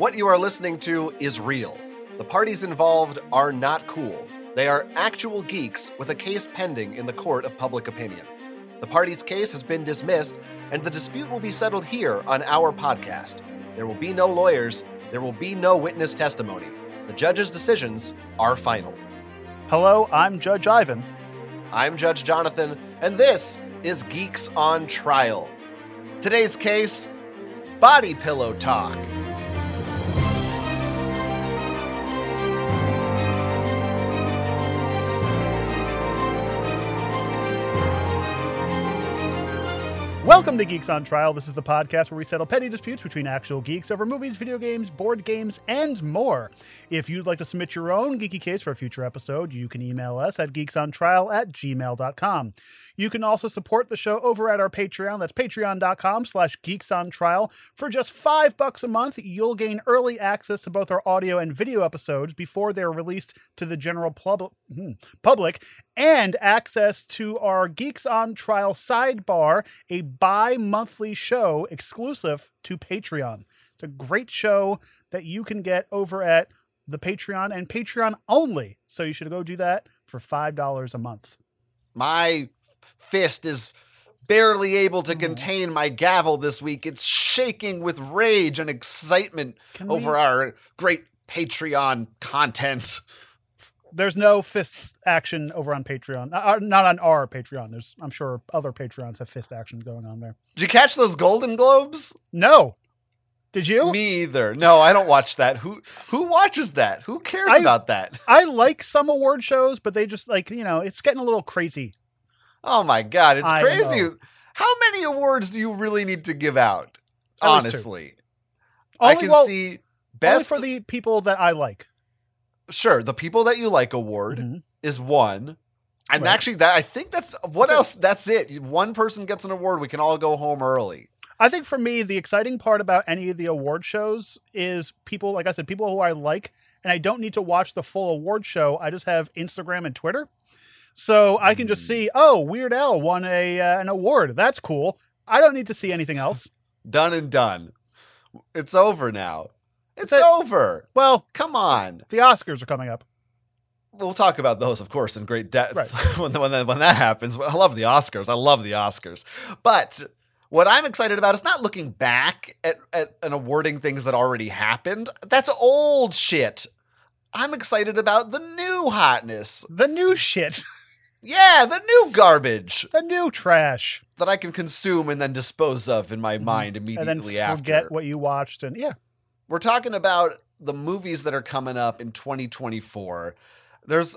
What you are listening to is real. The parties involved are not cool. They are actual geeks with a case pending in the court of public opinion. The party's case has been dismissed, and the dispute will be settled here on our podcast. There will be no lawyers, there will be no witness testimony. The judge's decisions are final. Hello, I'm Judge Ivan. I'm Judge Jonathan, and this is Geeks on Trial. Today's case Body Pillow Talk. Welcome to Geeks on Trial. This is the podcast where we settle petty disputes between actual geeks over movies, video games, board games, and more. If you'd like to submit your own geeky case for a future episode, you can email us at geeksontrial at gmail.com. You can also support the show over at our Patreon. That's patreon.com slash geeksontrial. For just five bucks a month, you'll gain early access to both our audio and video episodes before they're released to the general pub- hmm, public and access to our Geeks on Trial sidebar, a bi monthly show exclusive to Patreon. It's a great show that you can get over at the Patreon and Patreon only. So you should go do that for $5 a month. My fist is barely able to contain my gavel this week. It's shaking with rage and excitement Can over we- our great Patreon content. There's no fist action over on Patreon. Uh, uh, not on our Patreon. There's, I'm sure other Patreons have fist action going on there. Did you catch those Golden Globes? No. Did you? Me either. No, I don't watch that. Who who watches that? Who cares I- about that? I like some award shows, but they just like, you know, it's getting a little crazy. Oh my god, it's I crazy. know. How many awards do you really need to give out? At. Honestly. I can well, see Only best for the people that I like. Sure, the people that you like award Mhm. is one. And Right. actually that I think that's what That's it. else? That's it. One person gets an award, we can all go home early. I think for me, the exciting part about any of the award shows is people, like I said, people who I like, and I don't need to watch the full award show. I just have Instagram and Twitter. So I can just Mm. see, oh, Weird Al won a uh, an award. That's cool. I don't need to see anything else. Done and done. It's over now. It's over. Well, Come on. the Oscars are coming up. We'll talk about those, of course, in great depth Right. when, when, that, when that happens. I love the Oscars. I love the Oscars. But what I'm excited about is not looking back at, at and awarding things that already happened. That's old shit. I'm excited about the new hotness. The new shit, Yeah, the new garbage the new trash, that I can consume and then dispose of in my mm-hmm. mind and immediately then after. forget what you watched. And yeah, We're talking about the movies that are coming up in 2024. There's,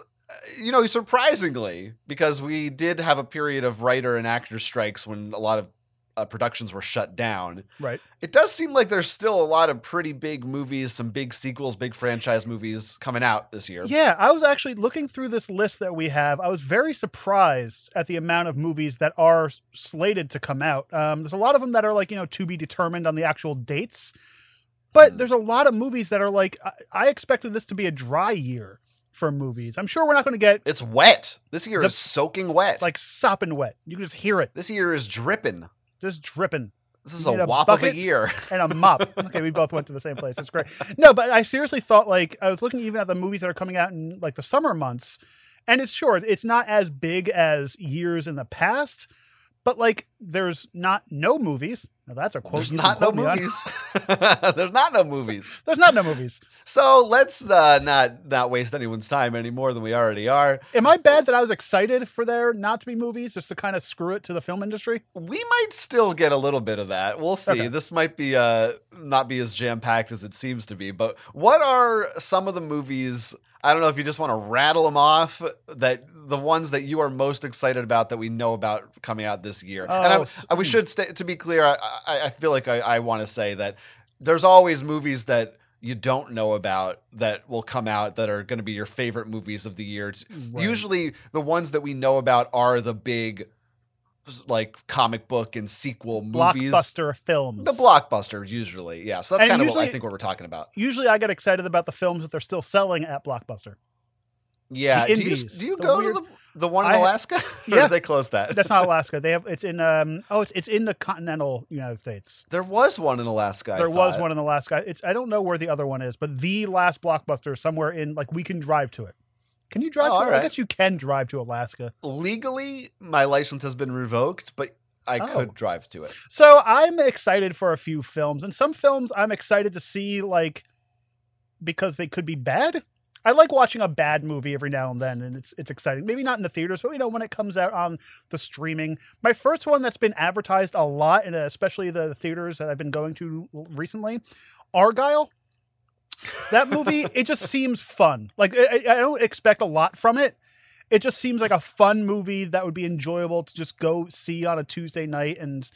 you know, surprisingly, because we did have a period of writer and actor strikes when a lot of uh, productions were shut down. right. It does seem like there's still a lot of pretty big movies, some big sequels, big franchise movies coming out this year. Yeah, I was actually looking through this list that we have. I was very surprised at the amount of movies that are slated to come out. Um, there's a lot of them that are like, you know, to be determined on the actual dates. But Hmm. there's a lot of movies that are like, I, I expected this to be a dry year for movies. I'm sure we're not going to get It's wet. This year The- is soaking wet. like sopping wet. You can just hear it this year is dripping. just dripping. This is You a, need a whop of bucket? a year. and a mop. okay, we both went to the same place. It's great. No, but I seriously thought like I was looking even at the movies that are coming out in like the summer months, and it's sure it's not as big as years in the past, but like there's not no movies. Now that's a quote. There's not no movies. There's not no movies. There's not no movies. So let's uh, not not waste anyone's time any more than we already are. Am I bad that I was excited for there not to be movies just to kind of screw it to the film industry? We might still get a little bit of that. We'll see. Okay. This might be uh, not be as jam packed as it seems to be. But what are some of the movies? I don't know if you just want to rattle them off. That the ones that you are most excited about that we know about coming out this year. and Oh, I, s- I- we should stay, to be clear. I, I, feel like I, I want to say that there's always movies that you don't know about that will come out that are going to be your favorite movies of the year. Right. Usually, the ones that we know about are the big, like comic book and sequel movies. Blockbuster films. The blockbusters, usually, yeah. So that's And kind of what I think what we're talking about. Usually, I get excited about the films that they're still selling at Blockbuster. Yeah. The Do you, do you go weird- to the? The one in I- Alaska? Or Yeah. they closed that? That's not Alaska. They have it's in um oh it's it's in the continental United States. there was one in Alaska. I there was one in Alaska. It's I don't know where the other one is, but the last blockbuster somewhere in like we can drive to it. Can you drive Oh, to? I guess you can drive to Alaska. Legally, my license has been revoked, but I Oh. could drive to it. So I'm excited for a few films, and some films I'm excited to see, like because they could be bad. I like watching a bad movie every now and then, and it's it's exciting. Maybe not in the theaters, but you know when it comes out on the streaming. My first one that's been advertised a lot, and especially the theaters that I've been going to recently, Argylle. That movie, it just seems fun. Like I, I don't expect a lot from it. It just seems like a fun movie that would be enjoyable to just go see on a Tuesday night and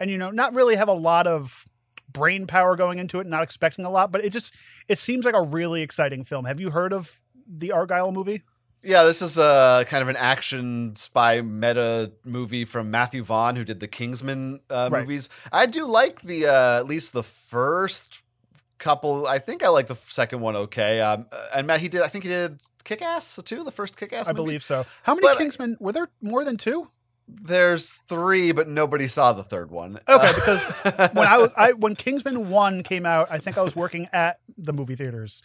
and you know not really have a lot of brain power going into it, not expecting a lot, but it just it seems like a really exciting film. Have you heard of the Argylle movie? Yeah, this is a kind of an action spy meta movie from Matthew Vaughn, who did the Kingsman uh, Right. movies. I do like the uh, at least the first couple. I think I like the second one okay. Um, and Matt, he did. I think he did Kick Ass too. The first Kick Ass. I believe so. How many But- Kingsmen were there? More than two? there's three, but nobody saw the third one. Okay, Uh, because when I was I when Kingsman One came out, I think I was working at the movie theaters,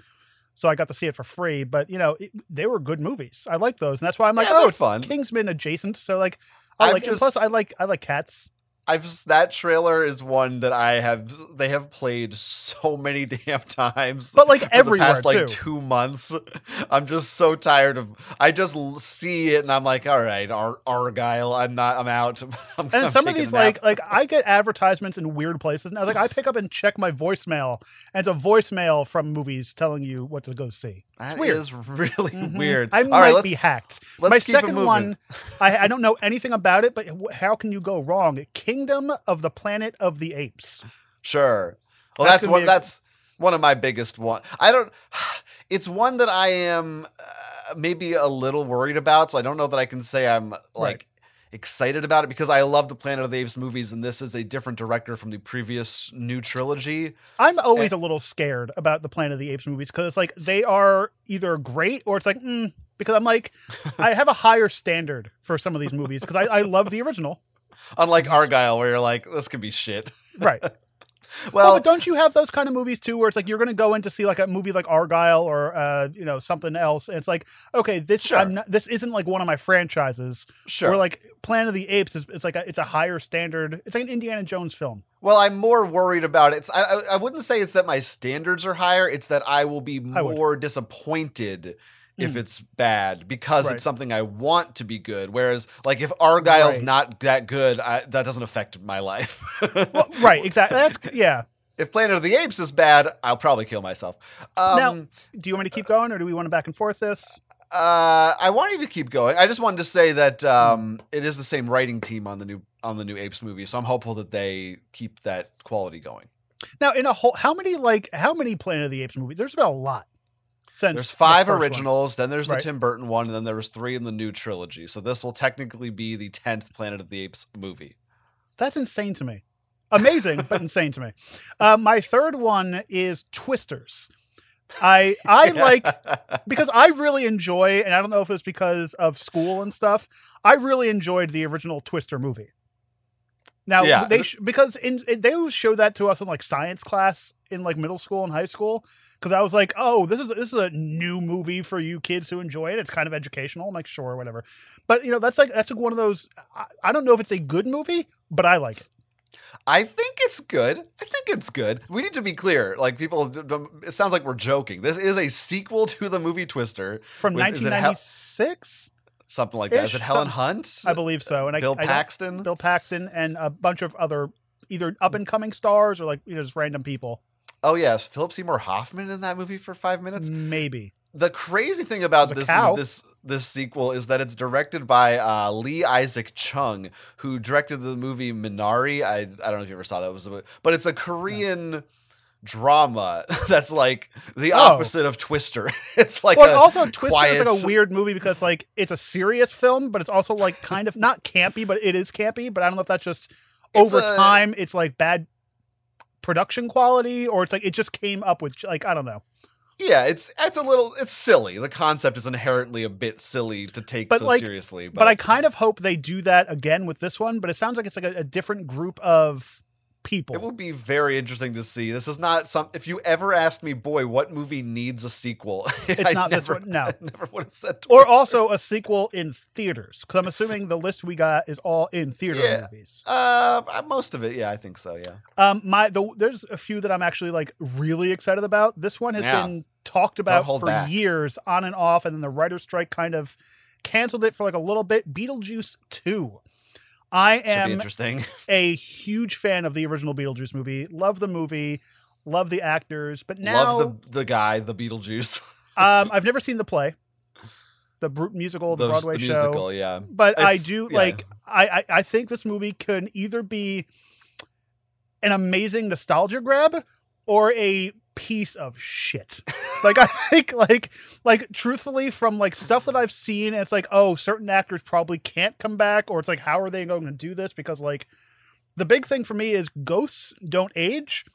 so I got to see it for free. But you know, it, they were good movies. I like those, and that's why I'm like, Yeah, oh, fun. Kingsman adjacent. So like, I I've like. and plus, I like I like cats. I've that trailer is one that I have. They have played so many damn times, But, like, every past like too. two months. I'm just so tired of. I just see it and I'm like, all right, Ar- Argylle. I'm not. I'm out. I'm, And I'm some of these, like, like I get advertisements in weird places. Now, like, I pick up and check my voicemail, and it's a voicemail from movies telling you what to go see. That weird. is really Mhm. weird. I all might right, be hacked. let's my second one, I, I don't know anything about it, but how can you go wrong? Kingdom of the Planet of the Apes. Sure. Well, That's that's, one. a- that's one of my biggest one. I don't. It's one that I am uh, maybe a little worried about. So I don't know that I can say I'm like excited about it because I love the Planet of the Apes movies, and this is a different director from the previous new trilogy. I'm always Eh. a little scared about the Planet of the Apes movies because it's like they are either great or it's like, mm, because I'm like, I have a higher standard for some of these movies because I, I love the original. Unlike Argylle, where you're like, this could be shit. Right. Well, don't you have those kind of movies too, where it's like you're going to go in to see like a movie like Argylle or uh, you know something else, and it's like, okay, this Sure. I'm not, this isn't like one of my franchises. sure. Where like Planet of the Apes is it's like a, it's a higher standard. It's like an Indiana Jones film. Well, I'm more worried about it. It's, I, I- wouldn't say it's that my standards are higher. It's that I will be I would. more disappointed if Mm. it's bad because Right. it's something I want to be good. Whereas, like, if Argylle's Right. not that good, I, that doesn't affect my life. Well, right, exactly. That's yeah. if Planet of the Apes is bad, I'll probably kill myself. Um, Now- Do you want me to keep going, or do we want to back and forth this? uh, I want you to keep going. I just wanted to say that um, it is the same writing team on the new on the new Apes movie, so I'm hopeful that they keep that quality going. Now, in a whole, how many like how many Planet of the Apes movies? There's been a lot. Since There's the five one. originals, then there's Right. the Tim Burton one, and then there was three in the new trilogy. So this will technically be the tenth Planet of the Apes movie. That's insane to me. Amazing, but insane to me. Uh, my third one is Twisters. I I like because I really enjoy, and I don't know if it's because of school and stuff. I really enjoyed the original Twister movie. Now Yeah. they sh- because in they would show that to us in like science class in like middle school and high school because I was like, oh, this is this is a new movie for you kids to enjoy it. It's kind of educational. I'm like, sure, whatever. But you know, that's like that's like one of those. I, I don't know if it's a good movie, but I like it. I think it's good. I think it's good. We need to be clear. Like people, it sounds like we're joking. This is a sequel to the movie Twister, From Wait, is it 1996, something like that. Is Ish, it Helen some- Hunt? I believe so. And I, Bill I Paxton. Bill Paxton, and a bunch of other either up and coming stars or like you know just random people. oh yes, Philip Seymour Hoffman in that movie for five minutes. Maybe The crazy thing about this cow. this this sequel is that it's directed by uh, Lee Isaac Chung, who directed the movie Minari. I I don't know if you ever saw that. It was a, but it's a Korean drama that's like the Oh. opposite of Twister. it's like well, a also Twister is like a weird movie because like it's a serious film, but it's also like kind of not campy, but it is campy. But I don't know if that's just It's over a- time it's like bad production quality or it's like it just came up with like I don't know. Yeah, it's it's a little it's silly. The concept is inherently a bit silly to take But, so like- seriously. But, But I kind of hope they do that again with this one. But it sounds like it's like a, a different group of people. it will be very interesting to see. This is not some. If you ever asked me, boy, what movie needs a sequel? It's not this one, no. I never would have said. or also a sequel in theaters because I'm assuming the list we got is all in theater Yeah. movies. uh, most of it. Yeah, I think so. Yeah. Um, my the, there's a few that I'm actually like really excited about. This one has Yeah. been talked about for back. years, on and off, and then the writer's strike kind of canceled it for like a little bit. Beetlejuice two. I am interesting. a huge fan of the original Beetlejuice movie. Love the movie, love the actors, but now Love the the guy, the Beetlejuice, um, I've never seen the play, the musical, the, the, Broadway the show. musical. Yeah. but I do yeah. like I, I I think this movie could either be an amazing nostalgia grab or a piece of shit. like I think like like truthfully from like stuff that I've seen it's like oh certain actors probably can't come back or it's like how are they going to do this because like the big thing for me is ghosts don't age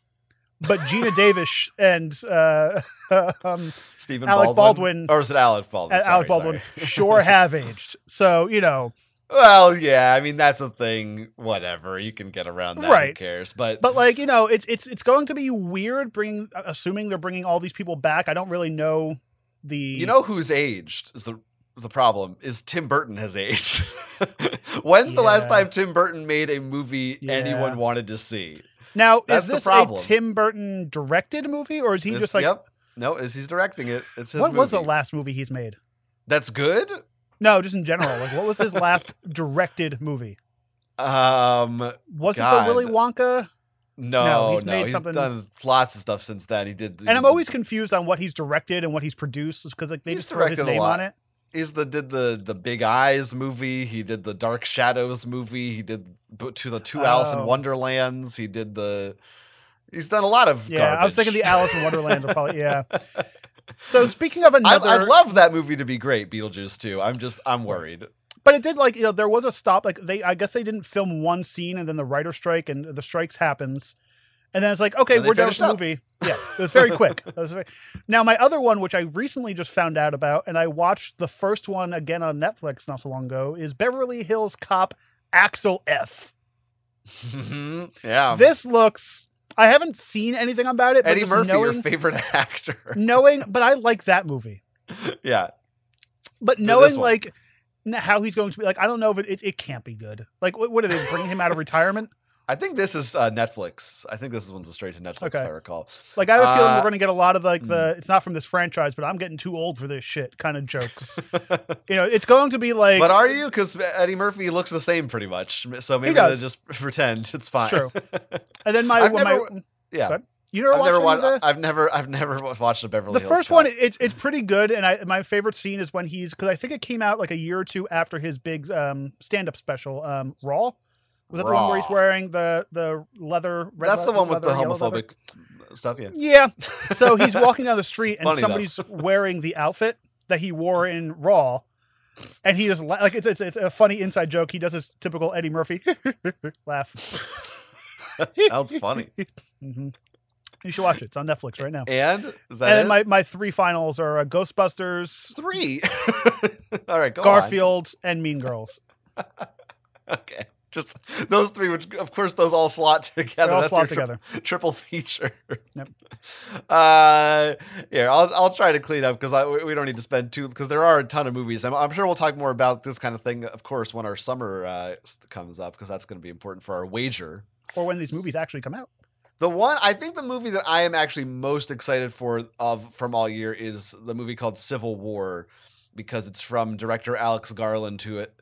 but Geena Davis and uh um Stephen Alec Baldwin, Baldwin- or is it Alec Baldwin? Sorry, Alec Baldwin sorry. sure have aged. So, you know, Well, yeah, I mean that's a thing. Whatever, you can get around that. Who cares? But, but like you know it's it's it's going to be weird bringing uh, assuming they're bringing all these people back i don't really know the you know who's aged is the the problem is Tim Burton has aged. When's the last time Tim Burton made a movie Yeah. anyone wanted to see? now that's is the this problem. a tim burton directed movie or is he It's- just like yep. No, is he's directing it? It's his what was the last movie he's made That's good. No just in general like what was his last directed movie Um, was it the willy wonka no, No, no, he's he's, made something- done lots of stuff since then. He did, and i'm always confused on what he's directed and what he's produced because like they He's just throw his directed a name lot. on it He's the did the the Big Eyes movie. He did the Dark Shadows movie. He did to the two Alice in Oh. Wonderlands. He did the. He's done a lot of. yeah i was thinking the alice in wonderland are probably yeah so speaking of I, another I'd love that movie to be great, Beetlejuice too. I'm just I'm worried. But it did like you know there was a stop like they I guess they didn't film one scene and then the writer strike and the strikes happens, and then it's like okay we're done with the up. movie. Yeah, it was very quick. Was very... Now my other one, which I recently just found out about, and I watched the first one again on Netflix not so long ago, is Beverly Hills Cop Axel F. Mm-hmm. yeah, This looks. I haven't seen anything about it, but Eddie Murphy, knowing, your favorite actor. knowing, but I like that movie. yeah, But knowing like how he's going to be, like I don't know, but it, it can't be good. Like what, what are they bringing him out of retirement? I think this is uh, Netflix. I think this one's a straight to Netflix, Okay. if I recall. Like I have a feeling Uh, we're going to get a lot of like the it's not from this franchise, but I'm getting too old for this shit kind of jokes. you know, it's going to be like but are you? Because Eddie Murphy looks the same pretty much. So maybe they just pretend it's fine. True. and then my, I've never- my yeah, ahead. you never I've never watched the, I've never. I've never watched a Beverly Hills. the Hills first Cop. one. It's it's pretty good, and I my favorite scene is when he's because I think it came out like a year or two after his big um stand up special, um Raw. Was that the one where he's wearing the the leather? red That's the one with the leather, yellow leather? homophobic stuff. Yeah. Yeah. So he's walking down the street and Funny, though. somebody's wearing the outfit that he wore in Raw. And he just like it's, it's it's a funny inside joke. He does his typical Eddie Murphy laugh. Sounds funny. hmm You should watch it. It's on Netflix right now. And is that and it? my, my three finals are uh, Ghostbusters, three? All right, go on. Garfield, and Mean Girls. Okay. Just those three, which of course those all slot together. They all That's slot your tri- together. triple feature. Yep. Uh, here I'll I'll try to clean up because I we we don't need to spend too because there are a ton of movies. I'm, I'm sure we'll talk more about this kind of thing, of course, when our summer uh, comes up because that's going to be important for our wager. Or when these movies actually come out. The one I think the movie that I am actually most excited for of from all year is the movie called Civil War because it's from director Alex Garland who it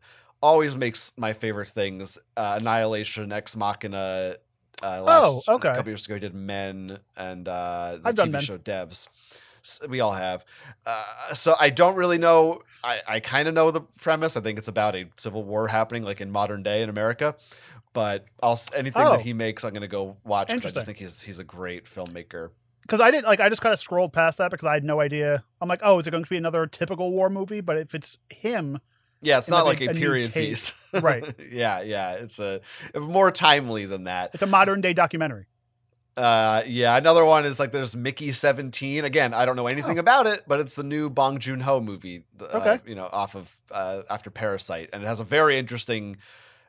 always makes my favorite things uh, Annihilation, Ex Machina. Uh, last, Oh, okay. A couple years ago, he did Men and uh, the I've TV done Men. show Devs. S- We all have. Uh, so I don't really know. I, I kind of know the premise. I think it's about a civil war happening, like in modern day in America. But I'll, anything Oh. that he makes, I'm going to go watch because I just think he's he's a great filmmaker. Because I didn't like I just kind of scrolled past that because I had no idea. I'm like, oh, is it going to be another typical war movie? But if it's him, Yeah, it's not like like a a period piece. Right. yeah, yeah. It's a more timely than that. it's a modern day documentary. Uh, yeah, another one is like there's Mickey 17. Again, I don't know anything Oh. about it, but it's the new Bong Joon Ho movie. uh, Okay. you know, off of uh, after Parasite, and it has a very interesting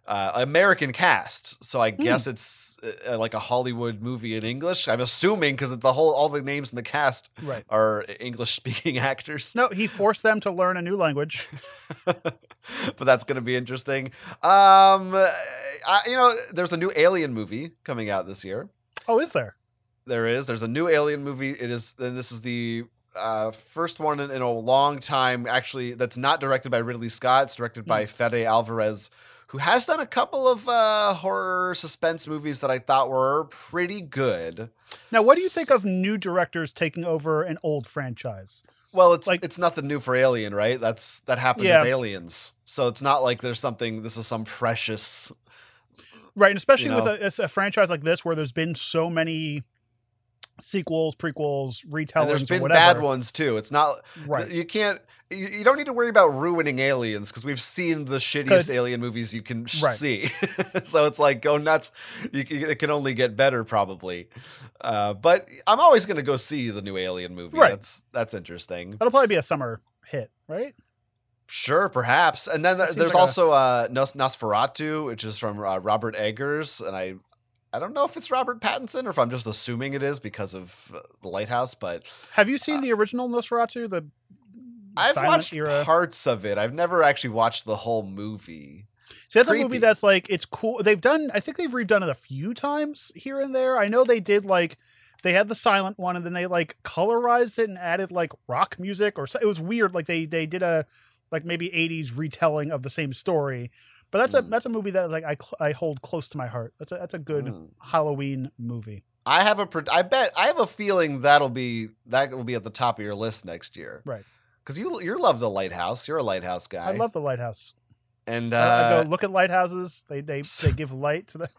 uh, American cast. So I Hmm. guess it's uh, like a Hollywood movie in English. I'm assuming because the whole all the names in the cast Right. are English speaking actors. No, he forced them to learn a new language. but that's going to be interesting. Um, I, you know, there's a new Alien movie coming out this year. Oh, is there? There is. There's a new Alien movie. It is, and this is the uh, first one in, in a long time. Actually, that's not directed by Ridley Scott. It's directed by Fede Alvarez, who has done a couple of uh, horror suspense movies that I thought were pretty good. Now, what do you think of new directors taking over an old franchise? Well, it's Like- it's nothing new for Alien, right? That's that happened Yeah. with Aliens, so it's not like there's something. This is some precious. Right, and especially You with a, a franchise like this where there's been so many sequels, prequels, retellings, And there's been bad ones too. It's not. Right. You can't. You, you don't need to worry about ruining aliens because we've seen the shittiest alien movies you can sh- Right. see. so it's like go nuts. You, can- it can only get better probably. Uh, but I'm always going to go see the new Alien movie. Right. That's that's interesting. That'll probably be a summer hit, right? Sure, perhaps. And then there's like a- also uh, Nos- Nosferatu, which is from uh, Robert Eggers, and I. I don't know if it's Robert Pattinson or if I'm just assuming it is because of uh, the Lighthouse, but Have you seen the original Nosferatu? The Uh, I've watched era. parts of it. I've never actually watched the whole movie. See, that's a movie that's like it's cool. They've done. I think they've redone it a few times here and there. I know they did like they had the silent one, and then they like colorized it and added like rock music or so. It was weird. Like they they did a like maybe '80s retelling of the same story. But that's a Mm. that's a movie that like I cl- I hold close to my heart. That's a that's a good Mm. Halloween movie. I have a. I bet. I have a feeling that'll be that will be at the top of your list next year. Right. Because you you love the lighthouse. You're a lighthouse guy. I love the lighthouse. And I- uh, I go look at lighthouses. They they they give light to the.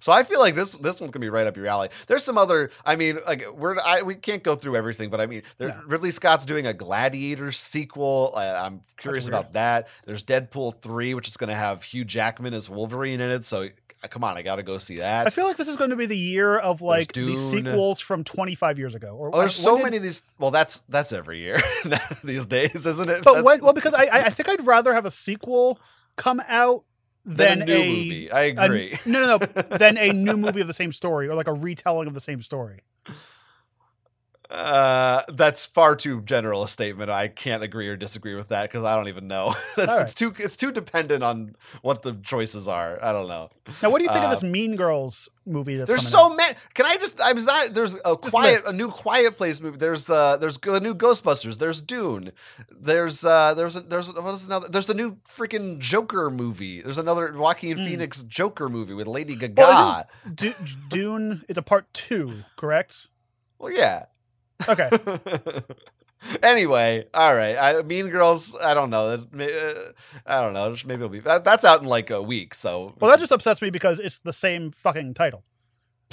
So I feel like this this one's gonna be right up your alley. There's some other. I mean, like we're I, we can't go through everything, but I mean, there. Ridley Scott's doing a Gladiator sequel. I, I'm curious about that. There's Deadpool three, which is gonna have Hugh Jackman as Wolverine in it. So uh, come on, I gotta go see that. I feel like this is going to be the year of like the sequels from 25 years ago. Or Oh, there's so did- many of these. Well, that's that's every year these days, isn't it? But when, well, because I I think I'd rather have a sequel come out than than, a new a, movie. I a- agree. no, no, no, than a new movie of the same story or like a retelling of the same story. Uh, that's far too general a statement. I can't agree or disagree with that because I don't even know. that's, right. It's too it's too dependent on what the choices are. I don't know. Now, what do you think Uh, of this Mean Girls movie? That's There's so many. Can I just? I'm not. There's a quiet, a new Quiet Place movie. There's uh, there's a new Ghostbusters. There's Dune. There's uh, there's a, there's what is another? There's the new freaking Joker movie. There's another Joaquin Hmm. Phoenix Joker movie with Lady Gaga. Well, isn't- Dune. It's a part two, correct? well yeah. Okay. anyway, all right. I, mean Girls. I don't know. Uh, I don't know. Maybe it'll be that, that's out in like a week. So Well, that just upsets me because it's the same fucking title.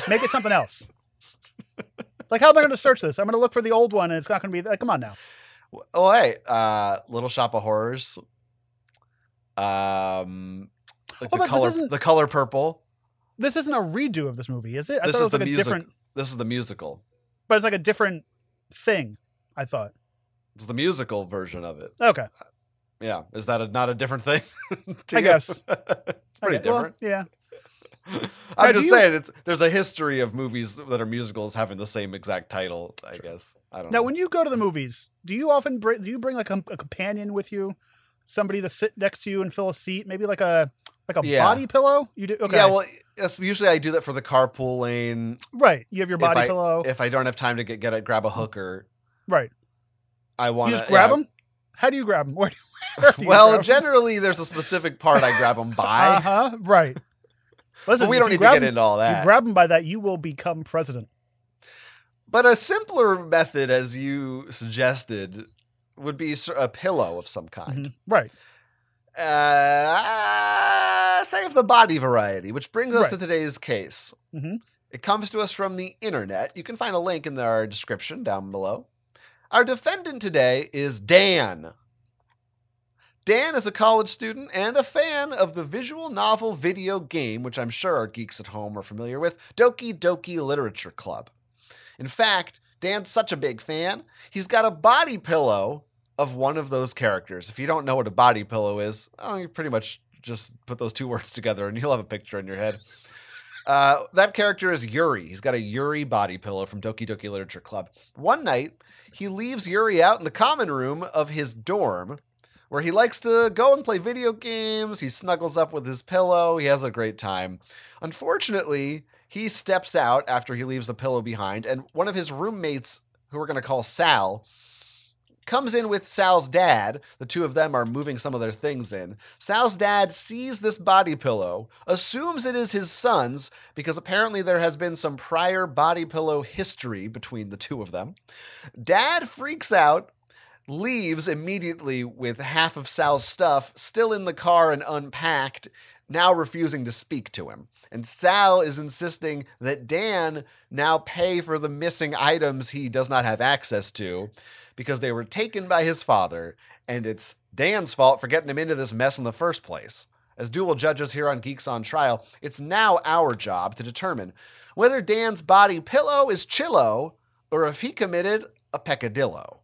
Make it something else. Like, how am I going to search this? I'm going to look for the old one, and it's not going to be. Like, come on now. oh hey, uh, Little Shop of Horrors. Um, like Oh, the color, the color purple. This isn't a redo of this movie, is it? I this thought it is was the like a music. different, This is the musical. but it's like a different thing. I thought. It's the musical version of it. Okay, Yeah, is that a, not a different thing? I you? guess. it's pretty Okay, well, different. yeah. I'm just you- saying it's there's a history of movies that are musicals having the same exact title. I guess I don't Now, know. when you go to the movies, do you often bring? Do you bring like a, a companion with you, somebody to sit next to you and fill a seat? Maybe like a like a Yeah. body pillow. You do. Okay. Yeah, well, usually I do that for the carpool lane. right. You have your body I- pillow. If I don't have time to get get it, grab a hooker. right. I want You to just grab them. How do you grab them? Where do, where do you Well, grab generally there's a specific part I grab them by. Uh huh. Right. Listen, but we don't need to get 'em- into all You that. grab them by that, you will become president. but a simpler method, as you suggested, would be a pillow of some kind. Mhm. Right. Uh, say of the body variety, which brings us Right. to today's case. Mhm. It comes to us from the internet. You can find a link in our description down below. Our defendant today is Dan. Dan is a college student and a fan of the visual novel video game, which I'm sure our geeks at home are familiar with, Doki Doki Literature Club. In fact, Dan's such a big fan, he's got a body pillow of one of those characters. If you don't know what a body pillow is, oh, you pretty much just put those two words together and you'll have a picture in your head. Uh, that character is Yuri. He's got a Yuri body pillow from Doki Doki Literature Club. One night, he leaves Yuri out in the common room of his dorm where he likes to go and play video games. He snuggles up with his pillow. He has a great time. Unfortunately, he steps out after he leaves the pillow behind, and one of his roommates, who we're going to call Sal, comes in with Sal's dad. The two of them are moving some of their things in. Sal's dad sees this body pillow, assumes it is his son's because apparently there has been some prior body pillow history between the two of them. Dad freaks out, leaves immediately with half of Sal's stuff still in the car and unpacked, now refusing to speak to him. And Sal is insisting that Dan now pay for the missing items he does not have access to because they were taken by his father, and it's Dan's fault for getting him into this mess in the first place. As dual judges here on Geeks on Trial, it's now our job to determine whether Dan's body pillow is chillo or if he committed a peccadillo.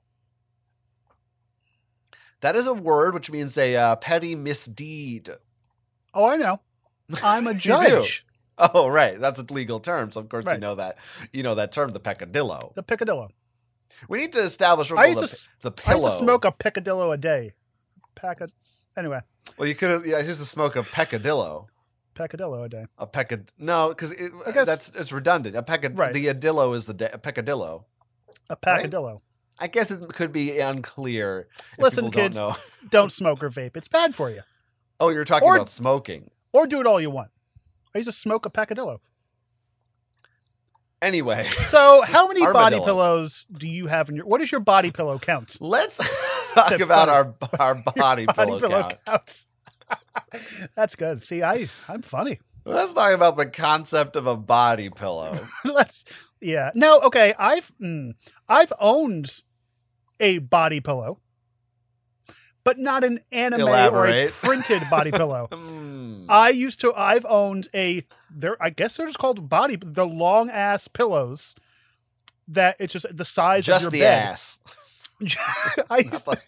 That is a word which means a uh, petty misdeed. Oh, I know. I'm a judge. Oh, right. That's a legal term. So, of course, you know that. You know that term, the peccadillo. the picadillo. We need to establish what I the, used to s- the I pillow. used to smoke a peccadillo a day. Pack a, anyway, Well, you could have. Yeah, I used to smoke a peccadillo. peccadillo a day. A peccad. No, because I guess- that's it's redundant. A peccad. Right. The adillo is the de- a peccadillo. A Right? I guess it could be unclear. Listen, kids. Don't. Don't smoke or vape. It's bad for you. Oh, you're talking Or- about smoking. Or do it all you want. I used to smoke a peccadillo. Anyway, So, how many body Armadillo. pillows do you have in your? What is your body pillow count? let's talk That's about funny. our our body, Body pillow, count. counts. That's good. See, I I'm funny. Let's talk about the concept of a body pillow. Let's yeah. No, okay. I've mm, I've owned a body pillow, but not an anime or a printed body pillow. Hmm. I used to. I've owned a. There, I guess they're just called body. The long ass pillows. That it's just the size Just of the your bed. ass. I used, Not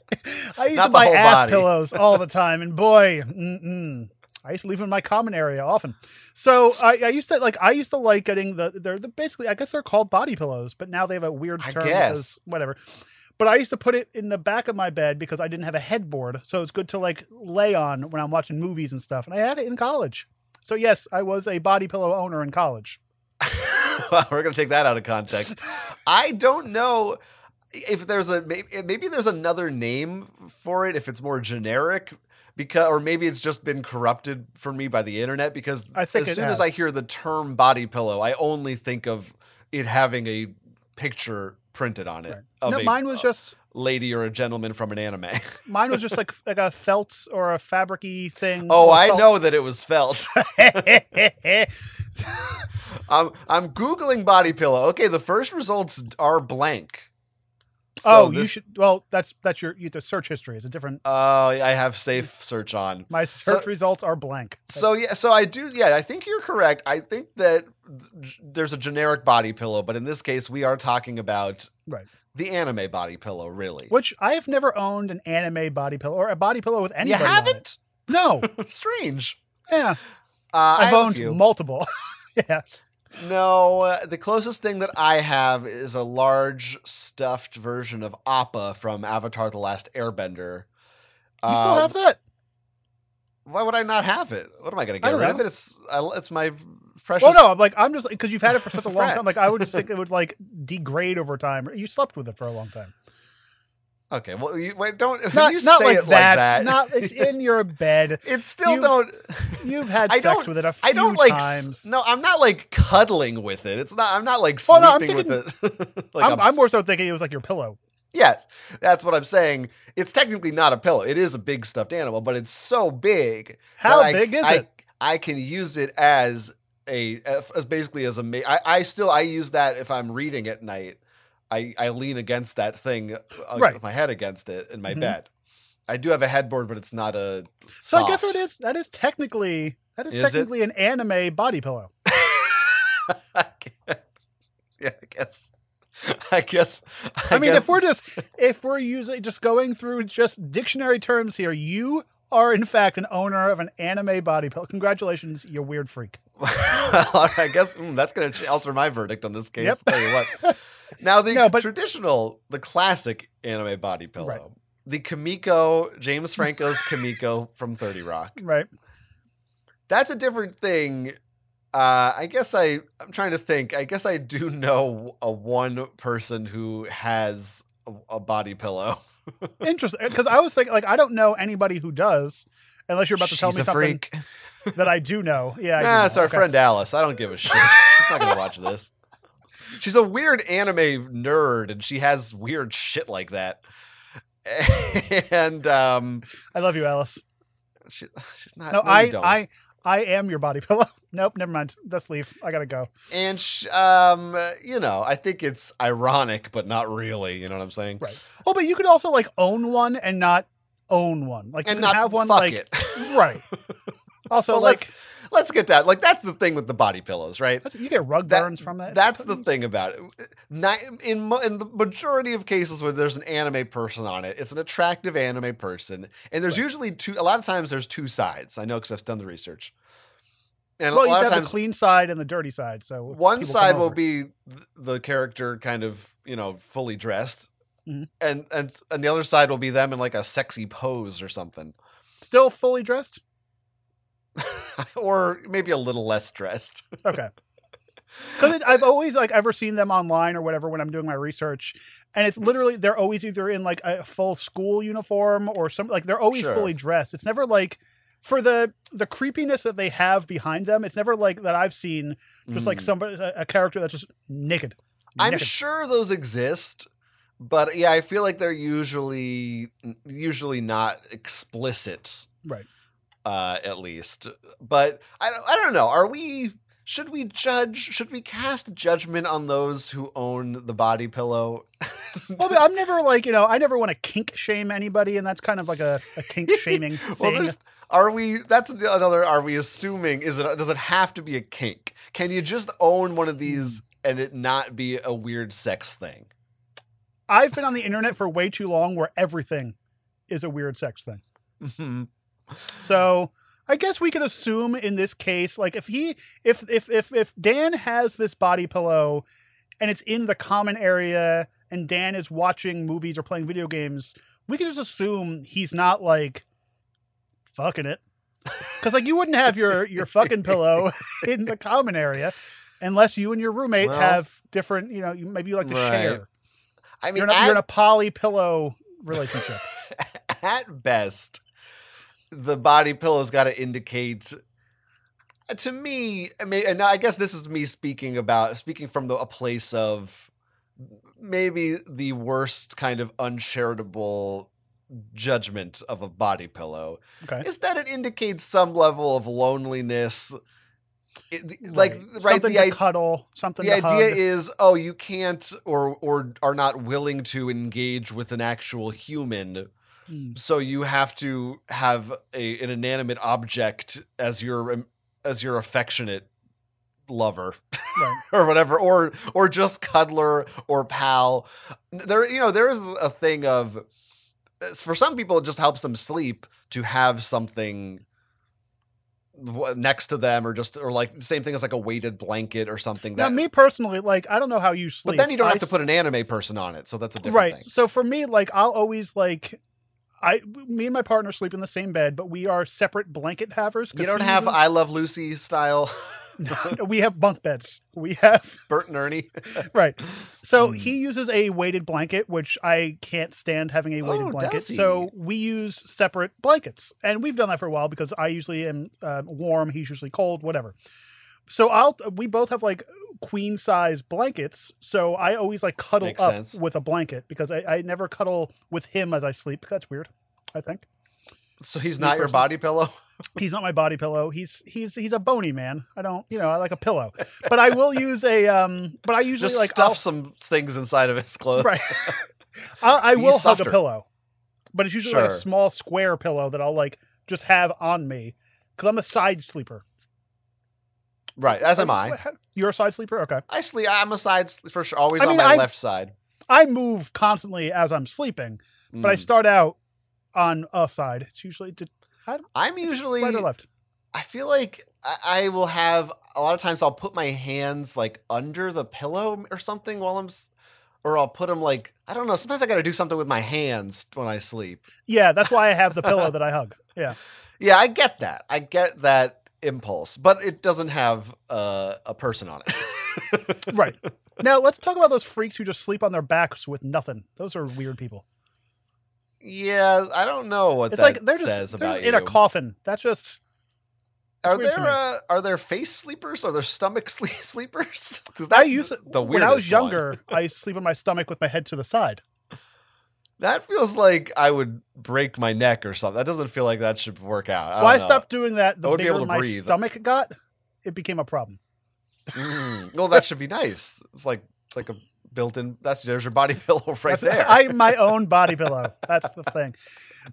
I used to buy ass body. pillows all the time, and boy, mm-mm. I used to leave them in my common area often. So I, I used to like. I used to like getting the. They're the, basically. I guess they're called body pillows, but now they have a weird I term. whatever. But I used to put it in the back of my bed because I didn't have a headboard, so it's good to like lay on when I'm watching movies and stuff. And I had it in college. So yes, I was a body pillow owner in college. well, we're going to take that out of context. I don't know if there's a maybe, eh, maybe there's another name for it if it's more generic because or maybe it's just been corrupted for me by the internet because I think as soon as I hear the term body pillow, I only think of it having a picture printed on it Right. No, a mine was a just lady or a gentleman from an anime. mine was just like like a felt or a fabricy thing. oh, I felt- know that it was felt. I'm I'm googling body pillow. Okay, the first results are blank. So oh, you should. Well, that's that's your you, the search history. It's a different. Uh, I have safe search on. My search So- results are blank. So yeah, so I do. Yeah, I think you're correct. I think that th- there's a generic body pillow, but in this case, we are talking about Right. the anime body pillow. Really, which I have never owned an anime body pillow or a body pillow with any you anybody. it. haven't? No. Strange. Yeah, Uh, I've owned multiple. yeah. No, uh, the closest thing that I have is a large stuffed version of Appa from Avatar: The Last Airbender. You still Um, have that? Why would I not have it? What am I going to get rid of it? It's I, it's my precious. Well, no, I'm like I'm just because you've had it for such a long time. Like I would just think it would like degrade over time. You slept with it for a long time. Okay, well, you, wait, don't Not, you not say like, it that. like that. Not it's in your bed. It still You've don't. You've had I sex don't- with it a few I don't like. times. No, I'm not like cuddling with it. It's not. I'm not like no, I'm sleeping with it. like I'm, I'm s- more so thinking it was like your pillow. Yes, that's what I'm saying. It's technically not a pillow. It is a big stuffed animal, but it's so big. How I- big is I, it? I can use it as a as basically as a. I, I still I use that if I'm reading at night. I, I lean against that thing, uh, Right. with my head against it in my Mhm. bed. I do have a headboard, but it's not a. So I guess soft. that is that is technically that is, Is it? technically an anime body pillow. I yeah, I guess. I guess. I, mean, guess- if we're just if we're using just going through just dictionary terms here, you are in fact an owner of an anime body pillow. Congratulations, you weird freak. I guess mm, that's going to alter my verdict on this case. Yep. Tell you what. Now the No, but- traditional, the classic anime body pillow, Right. the Kamiko, James Franco's Kamiko from Thirty Rock. Right. That's a different thing. Uh, I guess I I'm trying to think. I guess I do know a one person who has a, a body pillow. Interesting. Because I was thinking, like, I don't know anybody who does, unless you're about to tell She's me a something freak. that I do know. Yeah, I Nah, know. it's our Okay. friend Alice. I don't give a shit. She's not gonna watch this. She's a weird anime nerd, and she has weird shit like that. And um, I love you, Alice. she, she's not. No, you I. I, I am your body pillow. Nope, never mind. Let's leave. I gotta go. and sh- um, you know, I think it's ironic, but not really. You know what I'm saying? Right. Oh, but you could also like own one and not own one. Like you And not have one fuck like it. right. Also, Well, like let's get down. Like that's the thing with the body pillows, right? that's, you get rug That- burns from that. That's the thing about it. In in the majority of cases where there's an anime person on it, it's an attractive anime person, and there's Right. usually two. A lot of times, there's two sides. I know because I've done the research. And Well, a you lot have of the times, clean side and the dirty side. So one side will be the character kind of you know fully dressed, Mhm. and and and the other side will be them in like a sexy pose or something, still fully dressed. or maybe a little less dressed. Okay. Because I've always like ever seen them online or whatever when I'm doing my research, and it's literally they're always either in like a full school uniform or something like they're always Sure. fully dressed. It's never like for the the creepiness that they have behind them. It's never like that I've seen just like Mm. somebody a, a character that's just naked. I'm Naked. sure those exist, but yeah, I feel like they're usually usually not explicit, right. Uh, at least. But I don't, I don't know. Are we? Should we judge? Should we cast judgment on those who own the body pillow? Well, I'm never like you know I never want to kink shame anybody, and that's kind of like a, a kink shaming thing. well, there's. Are we? That's another. Are we assuming? Is it? Does it have to be a kink? Can you just own one of these and it not be a weird sex thing? I've been on the internet for way too long where everything is a weird sex thing. Mhm. So I guess we could assume in this case, like if he, if if if if Dan has this body pillow, and it's in the common area, and Dan is watching movies or playing video games, we can just assume he's not like fucking it, because like you wouldn't have your your fucking pillow in the common area. Unless you and your roommate Well- have different, you know, you, maybe you like to Right. share. I mean, You're, at- you're in a poly pillow relationship. at best, the body pillow's got to indicate. uh, To me, I mean, and I guess this is me speaking about speaking from the, a place of maybe the worst kind of uncharitable judgment of a body pillow Okay. is that it indicates some level of loneliness. It- the- like right, something the to idea cuddle, something the idea hug. is oh you can't or or are not willing to engage with an actual human Hmm. so you have to have a, an inanimate object as your um, as your affectionate lover Right. or whatever or or just cuddler or pal there you know there is a thing of for some people it just helps them sleep to have something next to them or just or like same thing as like a weighted blanket or something Now, that me personally, like I don't know how you sleep. but then you don't I have to put an anime person on it so that's a different thing. right. thing So for me, like I'll always like. I, me and my partner sleep in the same bed, but we are separate blanket havers. you don't have uses- i love lucy style we have bunk beds. We have bert and ernie right. So Hmm. he uses a weighted blanket, which I can't stand having a weighted Oh, blanket. So we use separate blankets, and we've done that for a while because I usually am uh, warm, he's usually cold, whatever. So I'll we both have like queen size blankets, so I always like cuddle Makes up sense. with a blanket because I, I never cuddle with him as I sleep. That's weird. I think so he's not your body pillow he's not my body pillow. He's he's he's a bony man. I don't you know I like a pillow, but I will use a um. But I usually just like stuff I'll- some things inside of his clothes Right. I, I will hug a pillow. but it's usually like a small square pillow that I'll like just have on me because I'm a side sleeper. Right, as am I. You're a side sleeper? Okay. I sleep. I'm a side for sure. Always I on my I- left side. I move constantly as I'm sleeping, but I Mm. start out on a side. It's usually to, I'm usually. right or left. I feel like I, I will have a lot of times. I'll put my hands like under the pillow or something while I'm, or I'll put them like I don't know. Sometimes I got to do something with my hands when I sleep. Yeah, that's why I have the pillow that I hug. Yeah. Yeah, I get that. I get that impulse, but it doesn't have uh, a person on it. Right. Now let's talk about those freaks who just sleep on their backs with nothing. Those are weird people. Yeah, I don't know what It's that like they're says just, they're in a coffin. That's just Are there uh, are there face sleepers? Are there stomach sleep sleepers? Because I that's used the, to, the when I was younger. I used to sleep on my stomach with my head to the side. That feels like I would break my neck or something. That doesn't feel like that should work out. I Well, I stopped doing that. The I wouldn't be able to my breathe. stomach got, it became a problem. Mm. Well, that should be nice. It's like it's like a built-in. That's there's your body pillow right there. I'm my own body pillow. That's the thing.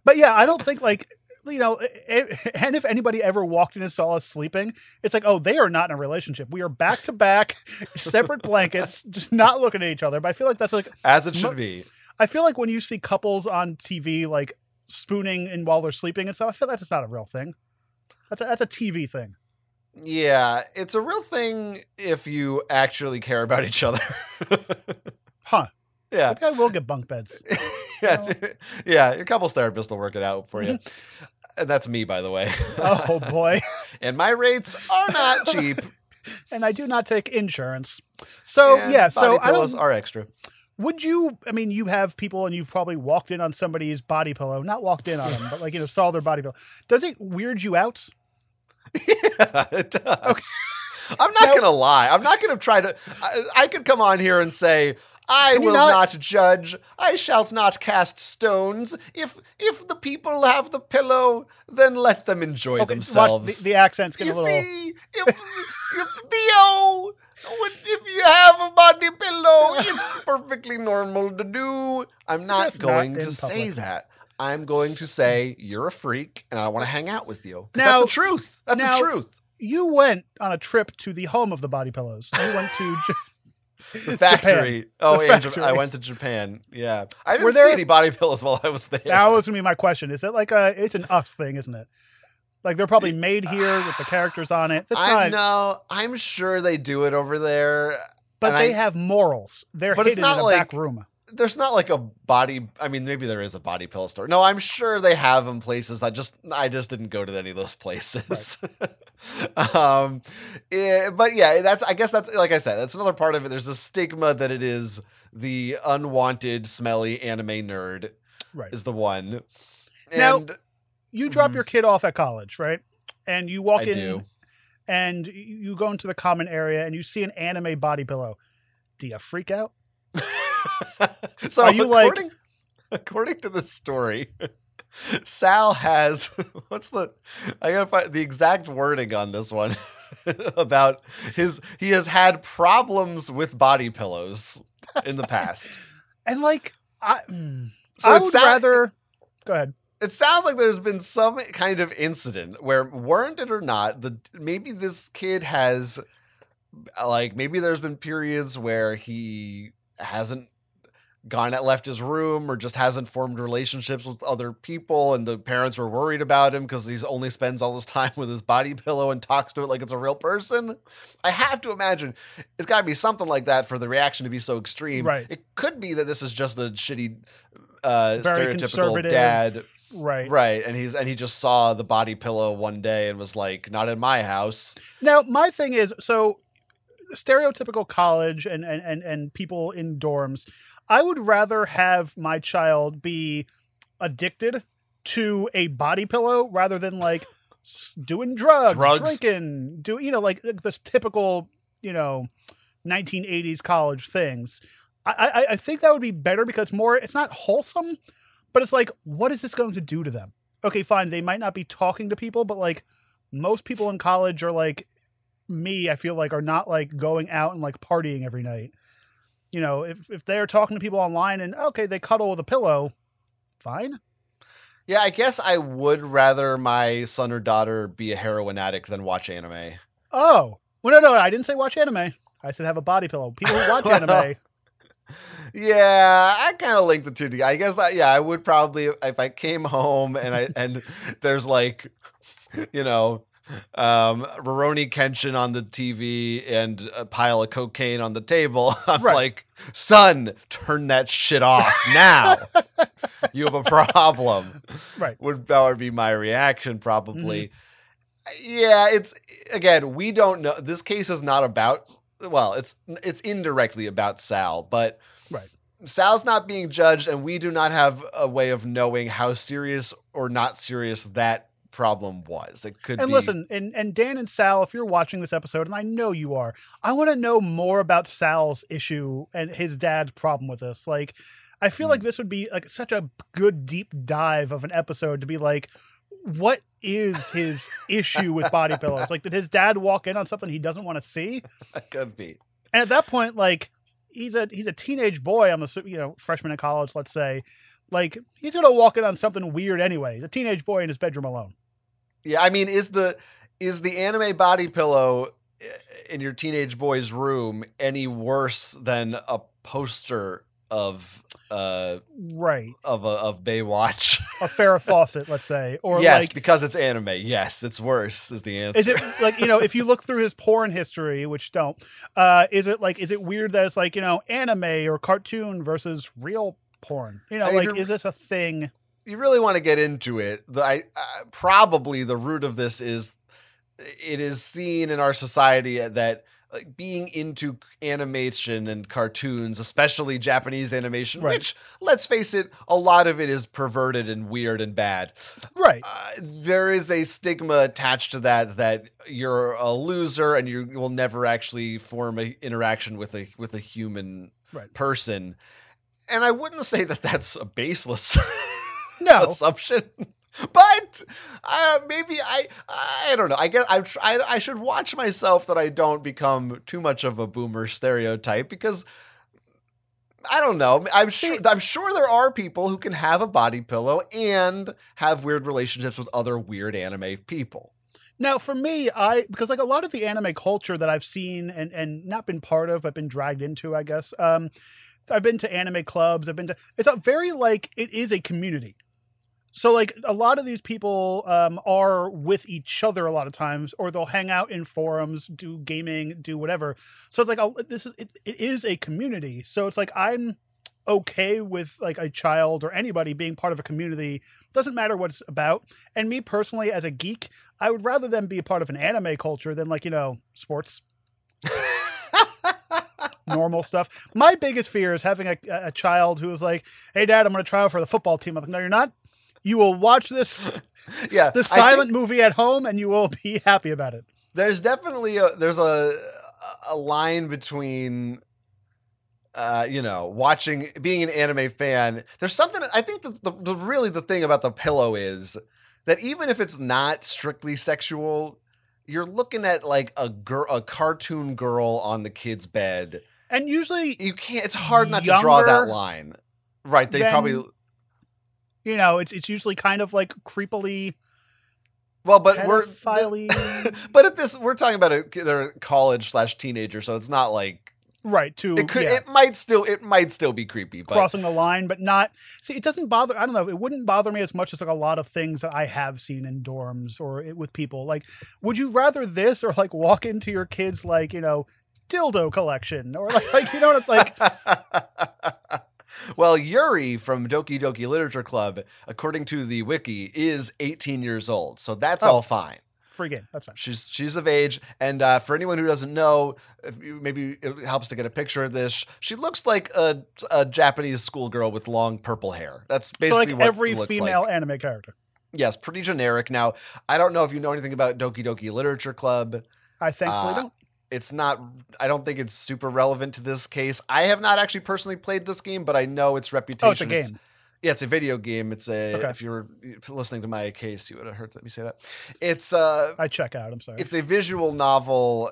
But yeah, I don't think like you know, i- and if anybody ever walked in and saw us sleeping, it's like, oh, they are not in a relationship. We are back to back, separate blankets, just not looking at each other. But I feel like that's like As it should be. I feel like when you see couples on TV like spooning and while they're sleeping and stuff, I feel that's just not a real thing. That's a, that's a TV thing. Yeah, it's a real thing if you actually care about each other. Huh. yeah. Maybe I will get bunk beds. yeah, yeah. Your couples therapist will work it out for you. Mm-hmm. And that's me, by the way. Oh boy. and my rates are not cheap. and I do not take insurance. So And yeah, so I pillows don't, are extra. would you? I mean, you have people, and you've probably walked in on somebody's body pillow. Not walked in on them, but like you know, saw their body pillow. Does it weird you out? yeah, it does. I'm not Now- gonna lie. I'm not gonna try to. I, I could come on here and say. I will not- not judge. I shall not cast stones. If if the people have the pillow, then let them enjoy Okay, themselves. the, the accent's you getting a little. see, if, if Theo, if you have a body pillow, it's perfectly normal to do. I'm not going in to say that. I'm going to say you're a freak and I want to hang out with you. Now- that's the truth. That's now- the truth. You went on a trip to the home of the body pillows. You went to. The factory. Oh, The factory. I went to Japan. Yeah, I didn't Were there- see any body pillows while I was there. that was gonna be my question. Is it like a? It's an us thing, isn't it? Like they're probably made here uh, with the characters on it. That's I fine, know. I'm sure they do it over there. but they I- have morals. They're But it's hidden in not a like- back room. There's not like a body i mean maybe there is a body pillow store no i'm sure they have them places i just i just didn't go to any of those places um eh, but yeah that's i guess that's like i said that's another part of it there's a stigma that it is the unwanted smelly anime nerd Right. is the one Now, and you drop Mhm. your kid off at college, right? And you walk I in do. and you go into the common area and you see an anime body pillow. Do you freak out? so Are you like- according, according to the story sal has what's the i gotta find the exact wording on this one about his he has had problems with body pillows in the past And like, I, mm, So I would sound- rather. Go ahead. it sounds like there's been some kind of incident where weren't it or not the maybe this kid has like maybe there's been periods where he hasn't gone at left his room or just hasn't formed relationships with other people and the parents were worried about him because he's only spends all his time with his body pillow and talks to it like it's a real person i have to imagine it's got to be something like that for the reaction to be so extreme Right. it could be that this is just a shitty uh stereotypical dad Right. Right. And he's and he just saw the body pillow one day and was like, not in my house. Now, my thing is so stereotypical college and, and, and, and people in dorms, I would rather have my child be addicted to a body pillow rather than like doing drugs, Drugs. drinking, do you know, like this typical, you know, 1980s college things. I, I, I think that would be better because more, it's not wholesome, but it's like, what is this going to do to them? Okay, fine. They might not be talking to people, but like most people in college are like me, I feel like, are not like going out and like partying every night. You know, if, if they're talking to people online and okay, they cuddle with a pillow, fine. Yeah, I guess I would rather my son or daughter be a heroin addict than watch anime. Oh, well, no, no, I didn't say watch anime. I said have a body pillow. People who watch anime. Yeah, I kind of link the two together. I guess that yeah, I would probably if I came home and I and there's like, you know, um Rurouni Kenshin on the TV and a pile of cocaine on the table. I'm Right. like, son, turn that shit off now. you have a problem. Right. Would that would be my reaction probably. Yeah, it's again, we don't know. This case is not about well, it's it's indirectly about Sal, but Right. Sal's not being judged, and we do not have a way of knowing how serious or not serious that problem was. It could And be. listen, and, and Dan and Sal, if you're watching this episode, and I know you are, I want to know more about Sal's issue and his dad's problem with this. Like, I feel Hmm. like this would be like such a good deep dive of an episode to be like, what is his issue with body pillows? Like, did his dad walk in on something he doesn't want to see? could be. And at that point, like, he's a he's a teenage boy. I'm a you know freshman in college, let's say. Like, he's gonna walk in on something weird anyway. He's a teenage boy in his bedroom alone. Yeah, I mean, is the is the anime body pillow eh, in your teenage boy's room any worse than a poster of uh Right. of a, of Baywatch? a Farrah Fawcett, let's say, or yes, like, because it's anime. Yes, it's worse. Is the answer? is it like you know, if you look through his porn history, which don't, uh, is it like, is it weird that it's like you know, anime or cartoon versus real porn? You know, I mean, like, is this a thing? You really want to get into it, the, I uh, probably the root of this is it is seen in our society that like being into animation and cartoons, especially Japanese animation, Right. which let's face it, a lot of it is perverted and weird and bad. Right. Uh, there is a stigma attached to that that you're a loser and you will never actually form an interaction with a with a human Right. person. And I wouldn't say that that's a baseless No. assumption. But uh, maybe I I don't know. I guess I, I I should watch myself that I don't become too much of a boomer stereotype because I don't know. I'm sure I'm sure there are people who can have a body pillow and have weird relationships with other weird anime people. Now, for me, I because like a lot of the anime culture that I've seen and and not been part of, but been dragged into, I guess. Um, I've been to anime clubs. I've been to. It's a very like it is a community. So like a lot of these people um, are with each other a lot of times, or they'll hang out in forums, do gaming, do whatever. So it's like a, this is it, it is a community. So it's like I'm okay with like a child or anybody being part of a community. Doesn't matter what it's about. And me personally as a geek i would rather them be a part of an anime culture than like you know sports. Normal stuff. My biggest fear is having a, a child who is like hey dad i'm going to try out for the football team. I'm like no you're not you will watch this Yeah, the silent think movie at home and you will be happy about it there's definitely a there's a a line between uh, you know, watching, being an anime fan, there's something. I think the, the, the really the thing about the pillow is that even if it's not strictly sexual, you're looking at like a girl, a cartoon girl on the kid's bed. and usually You can't. It's hard not to draw that line. Right? They probably. You know it's it's usually kind of like creepily Well, but we're. pedophile-y. but at this, we're talking about a they're college slash teenager, so it's not like right to it could. yeah. It might still. It might still be creepy, but crossing the line, but not. See, it doesn't bother. I don't know. It wouldn't bother me as much as like a lot of things that I have seen in dorms or it, with people. Like, would you rather this or like walk into your kids like you know dildo collection or like, like you know what it's like? well, Yuri from Doki Doki Literature Club, according to the wiki, is 18 years old, so that's Oh. all fine. Free game. That's fine. She's she's of age, and uh, for anyone who doesn't know, if you, maybe it helps to get a picture of this. She looks like a, a Japanese schoolgirl with long purple hair. That's So basically like what every looks female like. anime character. Yes, pretty generic. Now, I don't know if you know anything about Doki Doki Literature Club. I thankfully Uh, don't. It's not. I don't think it's super relevant to this case. I have not actually personally played this game, but I know its reputation. Oh, it's a game. Yeah, it's a video game. It's a. Okay. If you were listening to my case, you would have heard me say that. It's uh I check out. I'm sorry. it's a visual novel,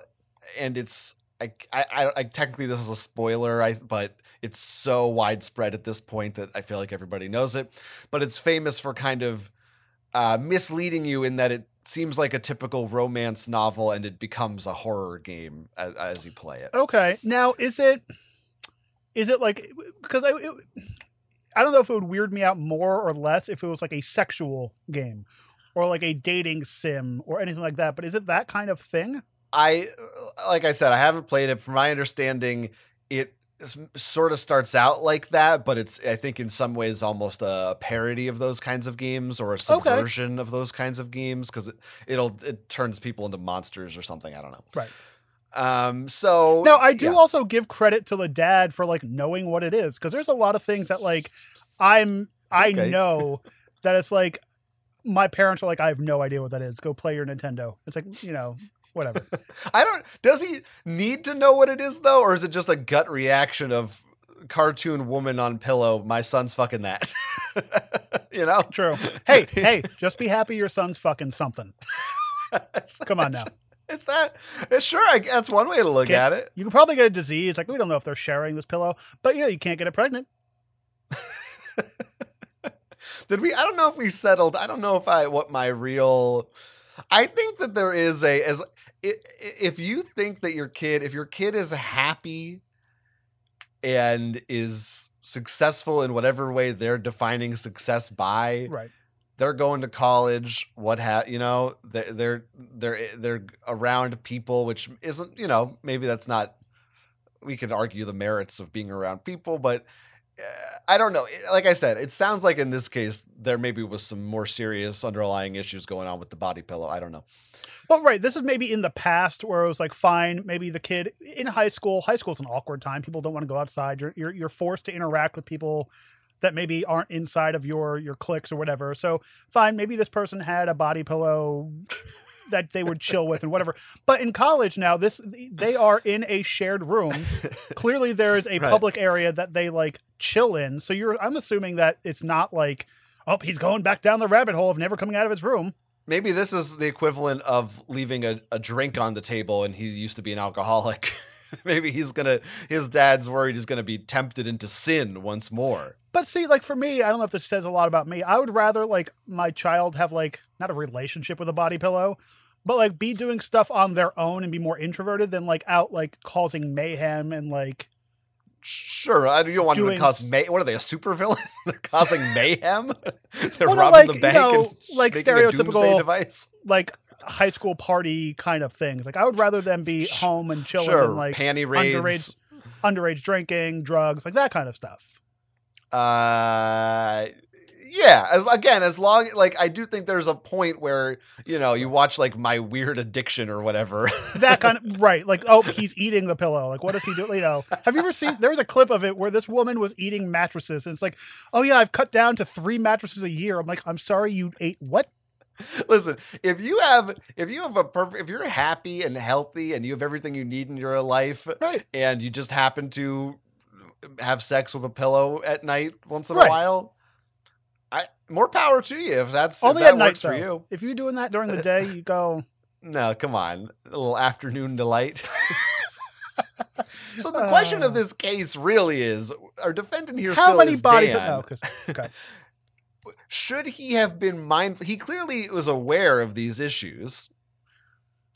and it's I I, I, I technically this is a spoiler. I but it's so widespread at this point that I feel like everybody knows it. But it's famous for kind of uh, misleading you in that it seems like a typical romance novel and it becomes a horror game as, as you play it. Okay. Now, is it is it like because I it, I don't know if it would weird me out more or less if it was like a sexual game or like a dating sim or anything like that. But is it that kind of thing? I like I said, I haven't played it. From my understanding, it sort of starts out like that, but it's I think in some ways almost a parody of those kinds of games or a subversion of those kinds of games because it, it'll it turns people into monsters or something. I don't know. Right. Um. So Now, I do yeah. also give credit to the dad for like knowing what it is because there's a lot of things that like I'm I Okay. know that it's like my parents are like I have no idea what that is. Go play your Nintendo. It's like you know whatever. I don't. Does he need to know what it is though, or is it just a gut reaction of cartoon woman on pillow? My son's fucking that. you know. True. Hey, hey, just be happy your son's fucking something. Come on now. Is that eh, sure? I, that's one way to look Can't- at it. You can probably get a disease. Like we don't know if they're sharing this pillow, but you know you can't get it pregnant. Did we? I don't know if we settled. I don't know if I what my real. I think that there is a as if you think that your kid, if your kid is happy and is successful in whatever way they're defining success by, Right. they're going to college what ha you know they're they're they're they're around people which isn't you know maybe that's not we could argue the merits of being around people but i don't know like i said it sounds like in this case there maybe was some more serious underlying issues going on with the body pillow i don't know Well, right. This is maybe in the past where it was like fine. Maybe the kid in high school. High school's an awkward time. People don't want to go outside. You're you're, you're forced to interact with people that maybe aren't inside of your your cliques or whatever. So fine. Maybe this person had a body pillow that they would chill with and whatever. But in college now, this they are in a shared room. Clearly, there is a Right. public area that they like chill in. So you're. I'm assuming that it's not like. Oh, he's going back down the rabbit hole of never coming out of his room. maybe this is the equivalent of leaving a, a drink on the table and he used to be an alcoholic maybe he's gonna his dad's worried he's gonna be tempted into sin once more But see, like for me, I don't know if this says a lot about me. I would rather like my child have like not a relationship with a body pillow, but like be doing stuff on their own and be more introverted than like out like causing mayhem and like Sure, I, you don't want them to cause may. What are they? A supervillain? They're causing mayhem. They're Well, robbing like, the you bank know, and like stereotypical- device. like high school party kind of things. Like I would rather them be home and chilling Sure, and like panty raids. underage underage drinking, drugs, like that kind of stuff. Uh, yeah. As again, as long like I do think there's a point where you know you watch like my weird addiction or whatever. That kind of right. Like, oh, he's eating the pillow. Like, what does he do? You know, have you ever seen? There was a clip of it where this woman was eating mattresses, and it's like, oh yeah, I've cut down to three mattresses a year. I'm like, I'm sorry, you ate what? Listen, if you have if you have a perfect if you're happy and healthy and you have everything you need in your life Right. and you just happen to have sex with a pillow at night once in Right. a while, I more power to you if that's Only if that at night for though. you. If you're doing that during the day, you go. No, come on. A little afternoon delight. so the question of Uh. this case really is our defendant here How many body? No, 'cause- okay. Should he have been mindful? He clearly was aware of these issues.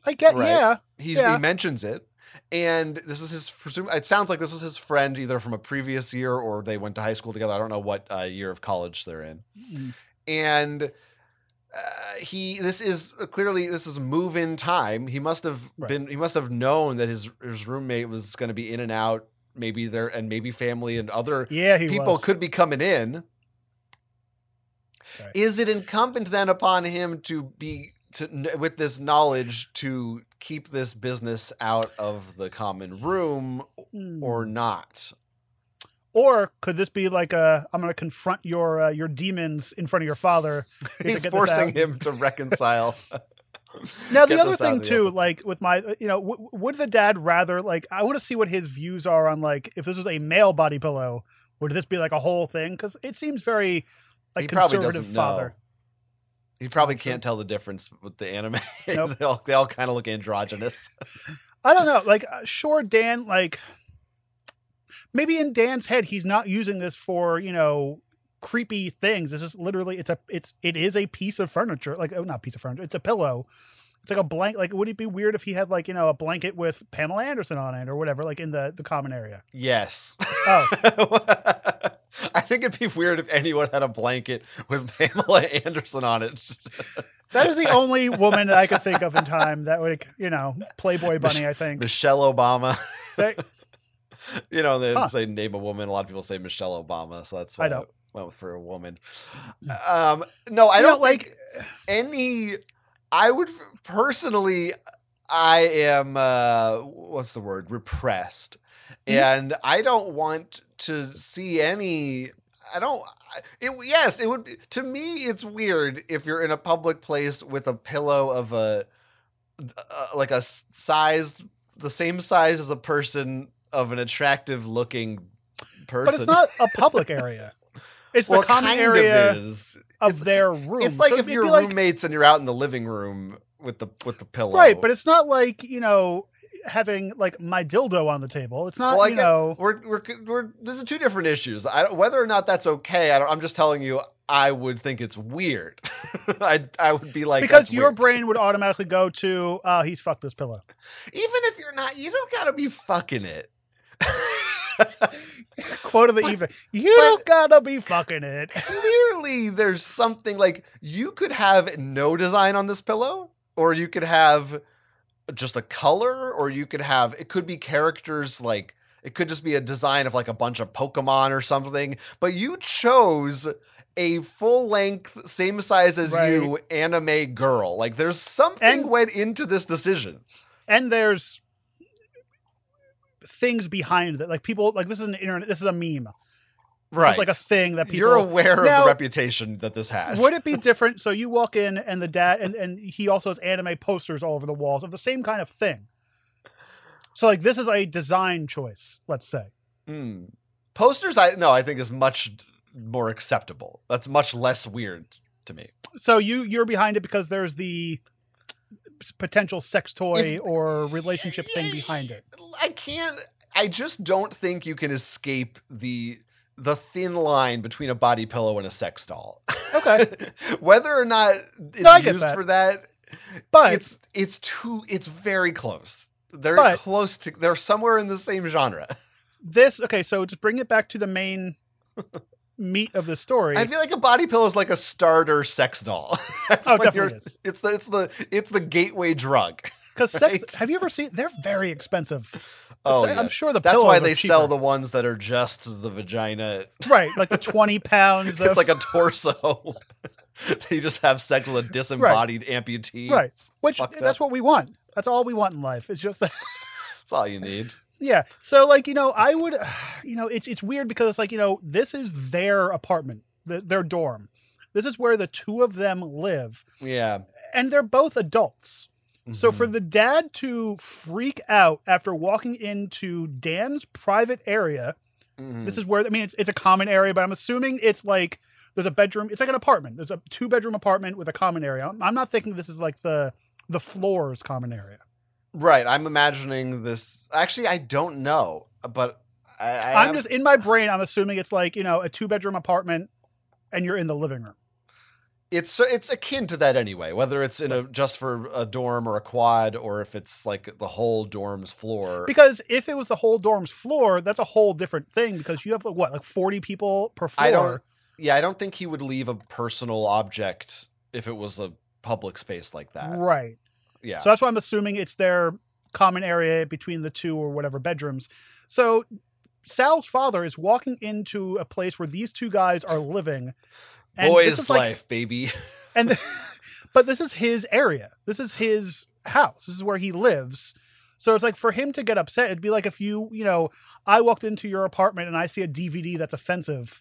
I get. Right. Yeah. He, Yeah. he mentions it. And this is his presume it sounds like this is his friend either from a previous year or they went to high school together. I don't know what uh, year of college they're in. Mm. and uh, he this is clearly this is move in time he must have Right. been he must have known that his his roommate was going to be in and out maybe there and maybe family and other Yeah, people was. could be coming in Right. is it incumbent then upon him to be to with this knowledge to keep this business out of the common room Mm. or not Or could this be like a I'm going to confront your uh, your demons in front of your father? he's forcing him to reconcile Now the other thing the too, open. like with my, you know, w- would the dad rather like? I want to see what his views are on like if this was a male body pillow, would this be like a whole thing? Because it seems very like he probably conservative doesn't father. know he probably can't tell the difference with the anime Nope. they all, they all kind of look androgynous I don't know. Like, uh, sure, Dan. Like, maybe in Dan's head he's not using this for you know creepy things. This is literally it's a it's it is a piece of furniture like oh not piece of furniture it's a pillow. It's like a blank. Like, would it be weird if he had like you know a blanket with Pamela Anderson on it or whatever, like in the the common area? Yes. Oh, I think it'd be weird if anyone had a blanket with Pamela Anderson on it. that is the only woman that I could think of in time that would you know Playboy Bunny. I think Michelle Obama. They- you know, they Huh. say name a woman. A lot of people say Michelle Obama, so that's why I don't. went for a woman. Um, no, I you don't like like any. I would personally. I am. uh What's the word? Repressed, Mhm. and I don't want to see any. I don't. It, yes, it would. Be, to me, it's weird if you're in a public place with a pillow of a, uh, like a sized, the same size as a person of an attractive looking person. but it's not a public area. It's well, the common kind area of is. of it's, their room. it's like So if you're be like- roommates and you're out in the living room with the with the pillow. right, but it's not like you know having like my dildo on the table. It's not Well, you know. we're we're we're these are two different issues. I don't, whether or not that's okay. I don't, I'm just telling you. I would think it's weird. I I would be like because your weird." brain would automatically go to, oh, he's fucked this pillow. even if you're not, you don't gotta be fucking it. Quote of the But- evening. You don't gotta be fucking it. Clearly, there's something like you could have no design on this pillow, or you could have just a color, or you could have it could be characters like it could just be a design of like a bunch of Pokemon or something. But you chose a full length, same size as you anime girl. Like there's something And- went into this decision. And there's things behind that. Like people like this is an internet this is a meme. Right. like a thing that people You're aware of the reputation that this has. Would it be different? So you walk in and the dad and, and he also has anime posters all over the walls of the same kind of thing. So like this is a design choice, let's say. Hmm. Posters, I no, I think is much more acceptable. That's much less weird to me. So you you're behind it because there's the potential sex toy If- or relationship thing behind it. I can't. I just don't think you can escape the the thin line between a body pillow and a sex doll. Okay. Whether or not it's No, used that. for that, But it's it's too. It's very close. They're But- close to. They're somewhere in the same genre. this okay, so just bring it back to the main meat of the story. I feel like a body pillow is like a starter sex doll. That's Oh, definitely is. It's the it's the it's the gateway drug. Because sex, right? have you ever seen? They're very expensive. Oh, I'm yeah. sure the That's why they sell the ones that are just the vagina. right, like the twenty pounds. It's of, like a torso. they just have sex with a disembodied amputee. Right. which that's up. what we want. That's all we want in life. It's just that. That's all you need. Yeah. So like, you know, I would you know, it's it's weird because it's like, you know, this is their apartment, the, their dorm. This is where the two of them live Yeah. and they're both adults. So Mhm. for the dad to freak out after walking into Dan's private area, Mhm. this is where I mean it's it's a common area, but I'm assuming it's like there's a bedroom. It's like an apartment. There's a two bedroom apartment with a common area. I'm- I'm not thinking this is like the the floors common area. right. I'm imagining this. Actually, I don't know, but I, I I'm have- just in my brain. I'm assuming it's like you know a two bedroom apartment, and you're in the living room. It's so- it's akin to that anyway. Whether it's in a just for a dorm or a quad, or if it's like the whole dorm's floor. Because if it was the whole dorm's floor, that's a whole different thing. Because you have like, what like 40 people per floor. I don't- yeah, I don't think he would leave a personal object if it was a public space like that. right. Yeah. So that's why I'm assuming it's their common area between the two or whatever bedrooms. So Sal's father is walking into a place where these two guys are living. And Boy's is like- life, baby. and but this is his area. This is his house. This is where he lives. So it's like for him to get upset, it'd be like if you, you know, I walked into your apartment and I see a DVD that's offensive.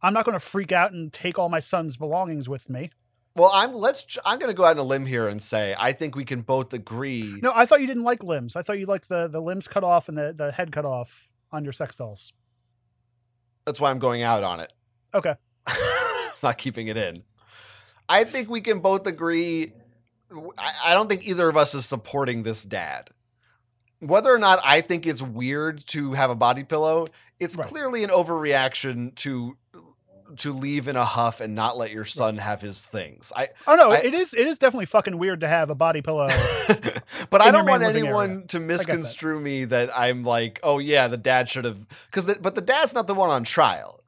I'm not going to freak out and take all my son's belongings with me. Well, I'm let's. I'm going to go out on a limb here and say I think we can both agree. No, I thought you didn't like limbs. I thought you liked the the limbs cut off and the the head cut off on your sex dolls. That's why I'm going out on it. Okay. Not keeping it in. I think we can both agree. I, I don't think either of us is supporting this dad. whether or not I think it's weird to have a body pillow, it's Right. clearly an overreaction to to leave in a huff and not let your son have his things. I Oh no, I- it is it is definitely fucking weird to have a body pillow. but I don't want anyone area. to that. misconstrue me that I'm like, oh yeah, the dad should have because but the dad's not the one on trial.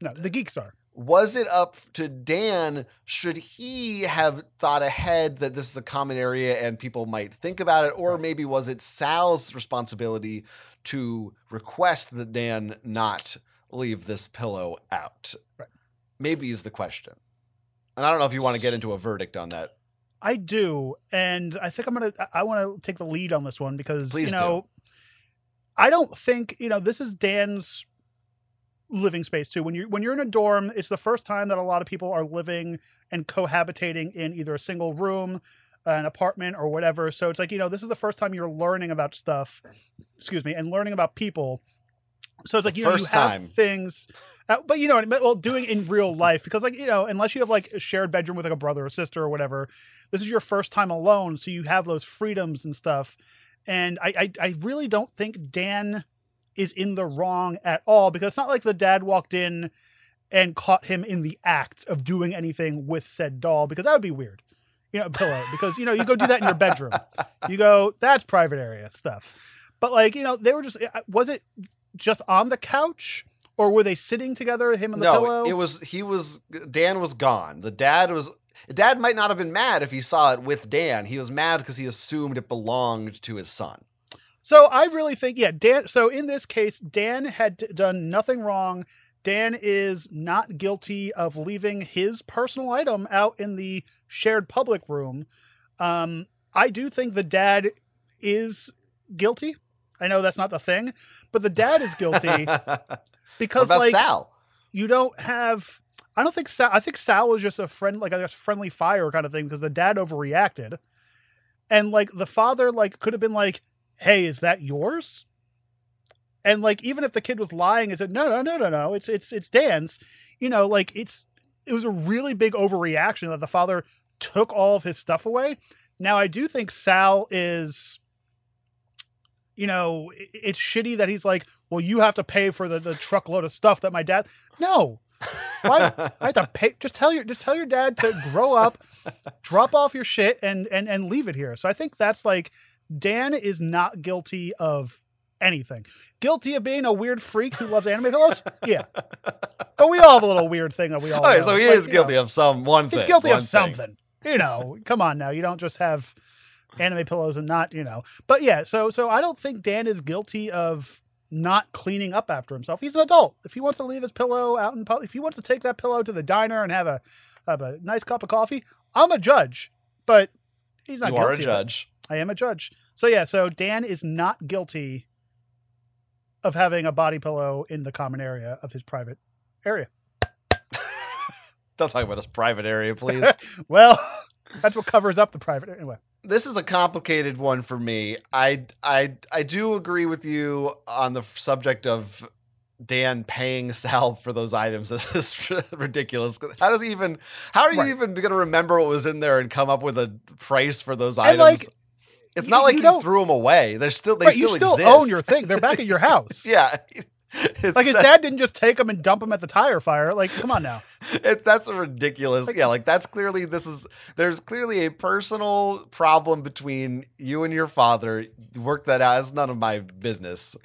no, the geeks are. Was it up to Dan? Should he have thought ahead that this is a common area and people might think about it? Or maybe was it Sal's responsibility to request that Dan not leave this pillow out? Right. Maybe is the question. And I don't know if you want to get into a verdict on that. I do, and I think I'm gonna. I- I want to take the lead on this one because Please you know, I don't think you know this is Dan's living space too. When you when you're in a dorm, it's the first time that a lot of people are living and cohabitating in either a single room, an apartment, or whatever. So it's like you know, this is the first time you're learning about stuff. Excuse me, and learning about people. So it's like you know you have time. things, uh, but you know, what I mean? well, doing in real life because like you know, unless you have like a shared bedroom with like a brother or sister or whatever, this is your first time alone, so you have those freedoms and stuff. And I, I, I really don't think Dan is in the wrong at all because it's not like the dad walked in and caught him in the act of doing anything with said doll because that would be weird. You know, pillow because you know you go do that in your bedroom. You go that's private area stuff. But like you know they were just uh, was it just on the couch or were they sitting together him and the no, pillow? it was he was Dan was gone. The dad was dad might not have been mad if he saw it with Dan. He was mad because he assumed it belonged to his son. So I really think, yeah, Dan. So in this case, Dan had done nothing wrong. Dan is not guilty of leaving his personal item out in the shared public room. Um, I do think the dad is guilty. I know that's not the thing, but the dad is guilty because, about like, Sal? you don't have. I don't think Sal. I think Sal was just a friend, like a friendly fire kind of thing, because the dad overreacted, and like the father, like could have been like, "Hey, is that yours?" And like even if the kid was lying, and said, "No, no, no, no, no, it's it's it's Dan's," you know, like it's it was a really big overreaction that the father took all of his stuff away. Now I do think Sal is. You know, it's shitty that he's like, well, you have to pay for the, the truckload of stuff that my dad. No, why I have to pay. Just tell your just tell your dad to grow up, drop off your shit, and and and leave it here. So I think that's like Dan is not guilty of anything. Guilty of being a weird freak who loves anime pillows. Yeah, but we all have a little weird thing that we all. Oh, okay, so he Like, is guilty know, of some one thing. He's guilty of thing. something. You know, come on now. You don't just have anime pillows and not you know. But yeah, so so I don't think Dan is guilty of not cleaning up after himself. He's an adult. If he wants to leave his pillow out in public, if he wants to take that pillow to the diner and have a have a nice cup of coffee, I'm a judge. But he's not You guilty. are a judge. I am a judge. So yeah, so Dan is not guilty of having a body pillow in the common area of his private area. Don't talk about his private area, please. Well, that's what covers up the private anyway. this is a complicated one for me. I I I do agree with you on the subject of Dan paying Sal for those items. This is ridiculous. How does he even? How are you Right. even going to remember what was in there and come up with a price for those And, items? like, it's you- not like you you, don't- them away. They're still they Right, still you still exist. own your thing. They're back at your house. yeah. It's, Like his dad didn't just take them and dump them at the tire fire. Like, come on now. it's that's a ridiculous yeah like that's clearly this is there's clearly a personal problem between you and your father work that out it's none of my business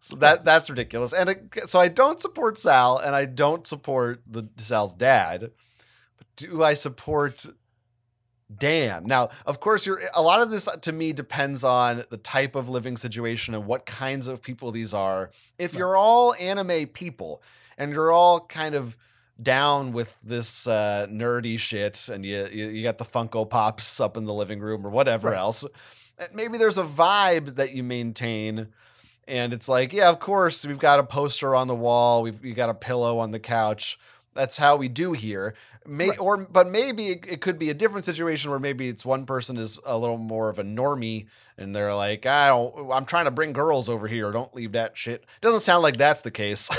so that that's ridiculous and it, so i don't support sal and i don't support the sal's dad but do i support Dan. Now, of course, you're a lot of this to me depends on the type of living situation and what kinds of people these are. If you're all anime people and you're all kind of down with this uh, nerdy shit, and you, you you got the Funko Pops up in the living room or whatever Right. else, uh, maybe there's a vibe that you maintain. And it's like, yeah, of course, we've got a poster on the wall, we've we got a pillow on the couch. That's how we do here. May Right. or but maybe it, it could be a different situation where maybe it's one person is a little more of a normie and they're like, I don't, I'm trying to bring girls over here. Don't leave that shit. Doesn't sound like that's the case.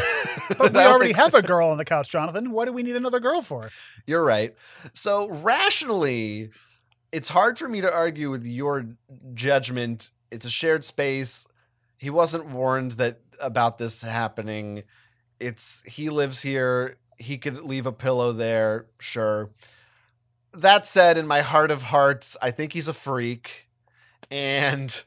But we already think- have a girl on the couch, Jonathan. What do we need another girl for? You're right. So rationally, it's hard for me to argue with your judgment It's a shared space. He wasn't warned that about this happening. It's he lives here. He could leave a pillow there, sure. That said, in my heart of hearts, I think he's a freak, and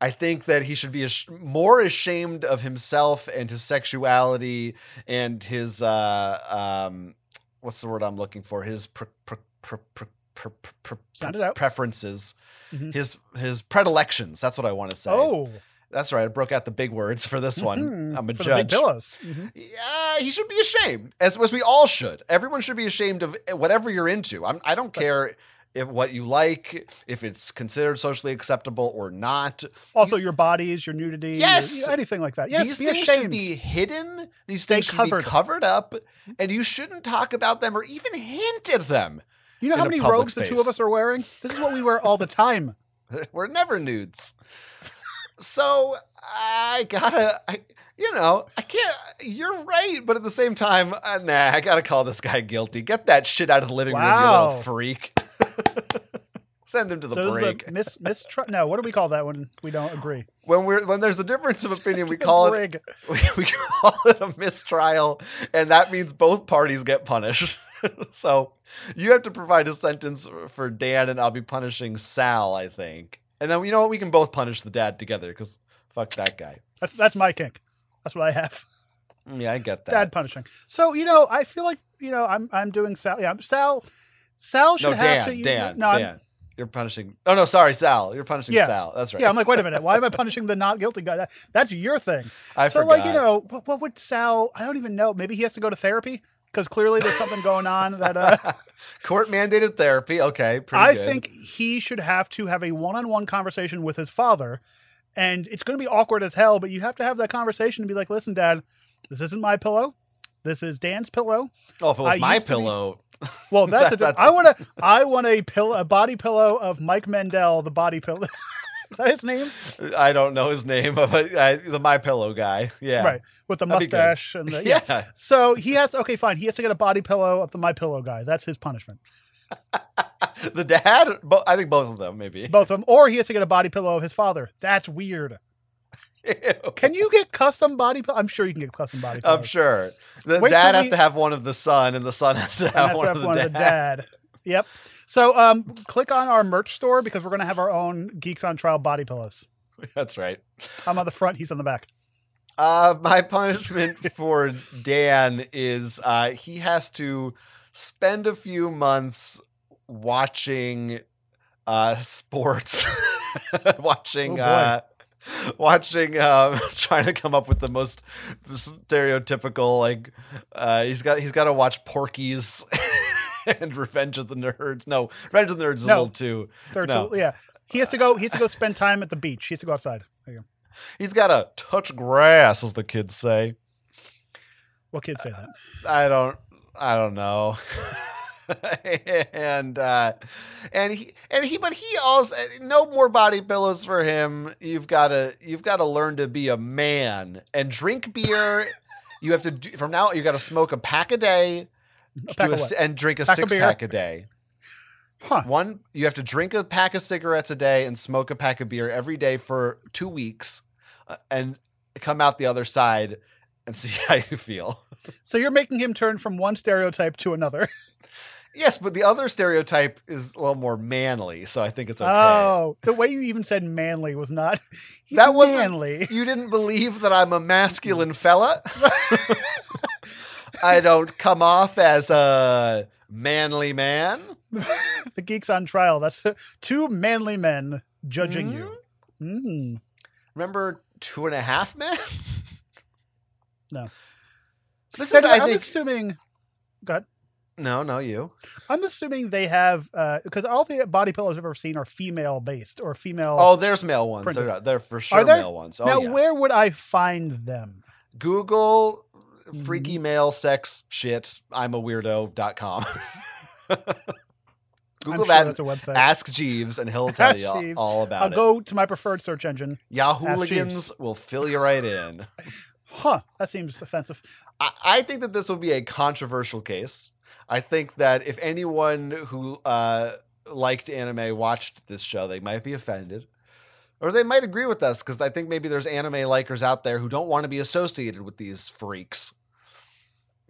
I think that he should be ash- more ashamed of himself and his sexuality and his uh, um, what's the word I'm looking for? His pre- pre- pre- pre- pre- pre- Sound it out. preferences, Mhm. his his predilections. That's what I want to say. Oh, that's right. I broke out the big words for this one. mhm, I'm a for judge. pillows. Mhm. Yeah, he should be ashamed, as, as we all should. Everyone should be ashamed of whatever you're into. I'm, I don't care if what you like, if it's considered socially acceptable or not. Also, your bodies, your nudity, your- Yes! anything like that. Yes, These be things ashamed. should be hidden. These Stay things should covered. be covered up, and you shouldn't talk about them or even hint at them. you know how many robes the two of us are wearing? This is what we wear all the time. We're never nudes. So I gotta, I, you know, I can't. You're right, but at the same time, uh, nah, I gotta call this guy guilty. Get that shit out of the living room, you Wow. little freak. Send him to the so this brig. is mis mistru- No, what do we call that when we don't agree? when we're when there's a difference of opinion, we call it we, we call it a mistrial, and that means both parties get punished. so you have to provide a sentence for Dan, and I'll be punishing Sal, I think. And then you know what? We can both punish the dad together because fuck that guy. That's that's my kink. That's what I have. Mm, yeah, I get that. Dad punishing. So you know, I feel like you know, I'm I'm doing Sal. Yeah, Sal. Sal should no, have to. use- Dan, no, I'm- Dan. You're punishing. Oh no, sorry, Sal. You're punishing Yeah. Sal. That's right. Yeah, I'm like, wait a minute. Why am I punishing the not guilty guy? That, that's your thing. I so, forgot. like, you know, what, what would Sal? I don't even know. Maybe he has to go to therapy because clearly there's something going on that. Uh, court mandated therapy. Okay, pretty I good. think he should have to have a one-on-one conversation with his father, and it's going to be awkward as hell. But you have to have that conversation and be like, "Listen, Dad, this isn't my pillow. This is Dan's pillow. Oh, if it was I my to be- pillow, Well, that's, That- a, that's- I want to. I want a pillow, a body pillow of Mike Mendel, the body pillow. is that his name? I don't know his name, but uh, the my pillow guy. Yeah, Right, with the That'd mustache and the yeah. Yeah. So he has okay, fine. He has to get a body pillow of the my pillow guy. That's his punishment. the dad. Bo- I think both of them, maybe. Both of them, or he has to get a body pillow of his father. That's weird. Ew. Can you get custom body? Pillow? I'm sure you can get custom body pillows. I'm sure. The Wait dad has we- to have one of the son, and the son has to have one, have of the, one of the dad. Yep. So um, click on our merch store because we're gonna have our own Geeks on Trial body pillows. That's right. I'm on the front. He's on the back. Uh, my punishment for Dan is uh, he has to spend a few months watching uh, sports, watching. Oh, uh, Watching, um, trying to come up with the most the stereotypical like, uh, he's got he's got to watch Porky's and Revenge of the Nerds. No, Revenge of the Nerds is a No. little too. No. yeah. He has to go. He has to go spend time at the beach. He has to go outside. There you go. He's got to touch grass, as the kids say. What kids say that? I don't I don't know. and uh and he and he but he also no more body pillows for him. You've got to you've got to learn to be a man and drink beer. you have to do, from now you got to smoke a pack a day A do a and drink a Pack six pack a day. Huh. One you have to drink a pack of cigarettes a day and smoke a pack of beer every day for 2 weeks uh, and come out the other side and see how you feel. So you're making him turn from one stereotype to another. Yes, but the other stereotype is a little more manly, so I think it's okay. Oh, the way you even said manly was not. That wasn't- manly. You didn't believe that I'm a masculine fella? I don't come off as a manly man. the geeks on trial. That's two manly men judging you. Mm. Remember Two and a Half Men? No. This is, I I'm think. assuming. Go ahead. No, no, you. I'm assuming they have because all the body pillows I've ever seen are female based or female. Oh, there's male ones. They're, they're for sure male ones. Oh, now yes. where would I find them? Google Mm-hmm. Freaky male sex shit. I'm a weirdo.com. Google sure that. that's a website. Ask Jeeves and he'll tell you all about I'll it. go to my preferred search engine. Yahooligans will fill you right in. Huh? That seems offensive. I, I think that this will be a controversial case. I think that if anyone who uh, liked anime watched this show, they might be offended. Or they might agree with us because I think maybe there's anime likers out there who don't want to be associated with these freaks.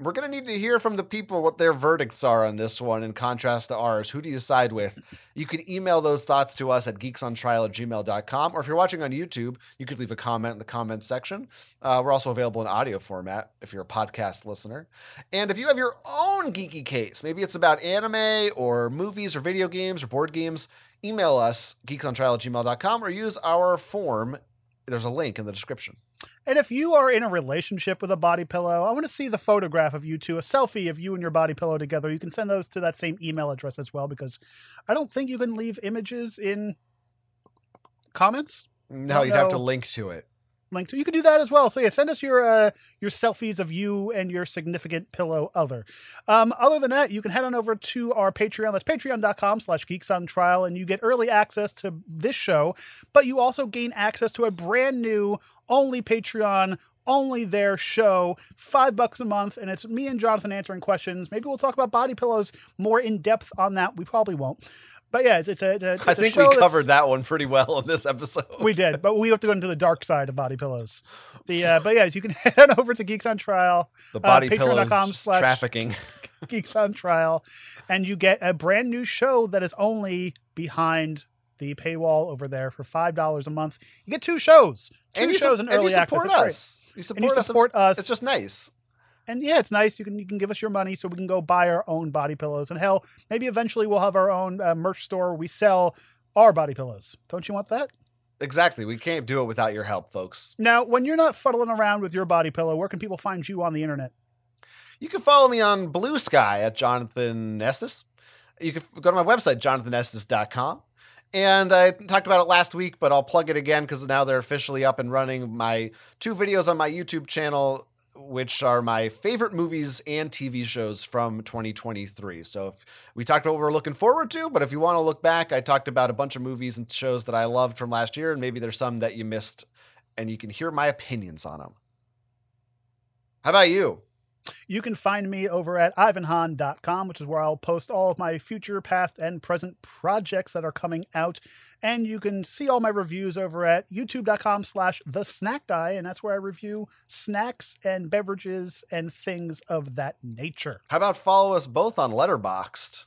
We're going to need to hear from the people what their verdicts are on this one in contrast to ours. Who do you side with? You can email those thoughts to us at geeksontrial at gmail.com. Or if you're watching on YouTube, you could leave a comment in the comment section. Uh, we're also available in audio format if you're a podcast listener. And if you have your own geeky case, maybe it's about anime or movies or video games or board games, email us geeksontrial at gmail.com or use our form. There's a link in the description. And if you are in a relationship with a body pillow, I want to see the photograph of you two, a selfie of you and your body pillow together. You can send those to that same email address as well because I don't think you can leave images in comments. No, you'd have to link to it. Link to you can do that as well. So yeah, send us your uh, your selfies of you and your significant pillow other. Um, other than that, you can head on over to our Patreon. That's patreon.com slash geeks on trial, and you get early access to this show, but you also gain access to a brand new only Patreon only their show, five bucks a month, and it's me and Jonathan answering questions. Maybe we'll talk about body pillows more in depth on that. We probably won't. But yeah, it's, it's a. It's a it's I think we covered that one pretty well in this episode. We did, but we have to go into the dark side of body pillows. The uh, but yeah, you can head over to Geeks on Trial, the body uh, pillow slash trafficking, Geeks on Trial, and you get a brand new show that is only behind the paywall over there for five dollars a month. You get two shows, two and shows early and you support access. Us. You support, and you support us. It's just nice and yeah, it's nice. You can you can give us your money so we can go buy our own body pillows. And hell, maybe eventually we'll have our own uh, merch store. Where we sell our body pillows. Don't you want that? Exactly. We can't do it without your help, folks. Now, when you're not fuddling around with your body pillow, where can people find you on the internet? You can follow me on Bluesky at Jonathan Estes. You can go to my website, jonathanestes.com. And I talked about it last week, but I'll plug it again because now they're officially up and running. My two videos on my YouTube channel which are my favorite movies and TV shows from 2023. So if we talked about what we're looking forward to, but if you want to look back, I talked about a bunch of movies and shows that I loved from last year, and maybe there's some that you missed, and you can hear my opinions on them. How about you? You can find me over at ivanhan.com, which is where I'll post all of my future, past, and present projects that are coming out. And you can see all my reviews over at youtube.com slash the snack guy, and that's where I review snacks and beverages and things of that nature. How about follow us both on Letterboxd?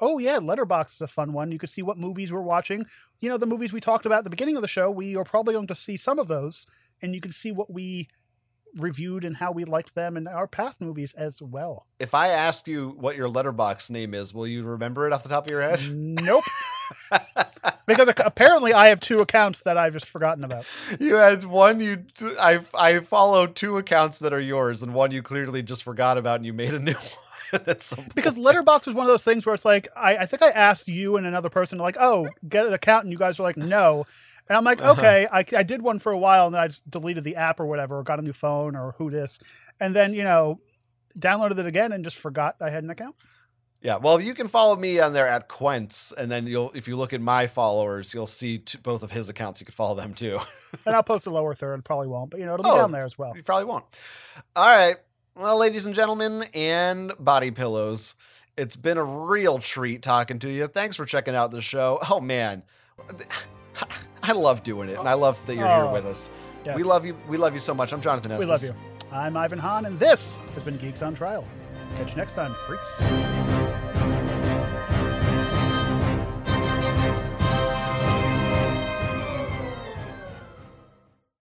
Oh yeah, Letterboxd is a fun one. You can see what movies we're watching. You know, the movies we talked about at the beginning of the show, we are probably going to see some of those, and you can see what we reviewed and how we liked them and our past movies as well. If I ask you what your Letterboxd name is, will you remember it off the top of your head? Nope. because apparently I have two accounts that I've just forgotten about. You had one you I I follow two accounts that are yours and one you clearly just forgot about and you made a new one. because Letterboxd was one of those things where it's like I, I think I asked you and another person like, oh, get an account, and you guys were like, no. And I'm like, uh-huh. okay, I, I did one for a while and then I just deleted the app or whatever, or got a new phone or who this. And then, you know, downloaded it again and just forgot I had an account. Yeah, well, you can follow me on there at Quents, and then you'll if you look at my followers, you'll see t- both of his accounts. You can follow them too. and I'll post a lower third. Probably won't, but you know it'll be oh, down there as well. You probably won't. All right, well, ladies and gentlemen, and body pillows, it's been a real treat talking to you. Thanks for checking out the show. Oh man. I love doing it, and I love that you're oh, here with us. Yes. We love you. We love you so much. I'm Jonathan Estes. We love you. I'm Ivan Hahn, and this has been Geeks on Trial. Catch you next time, freaks.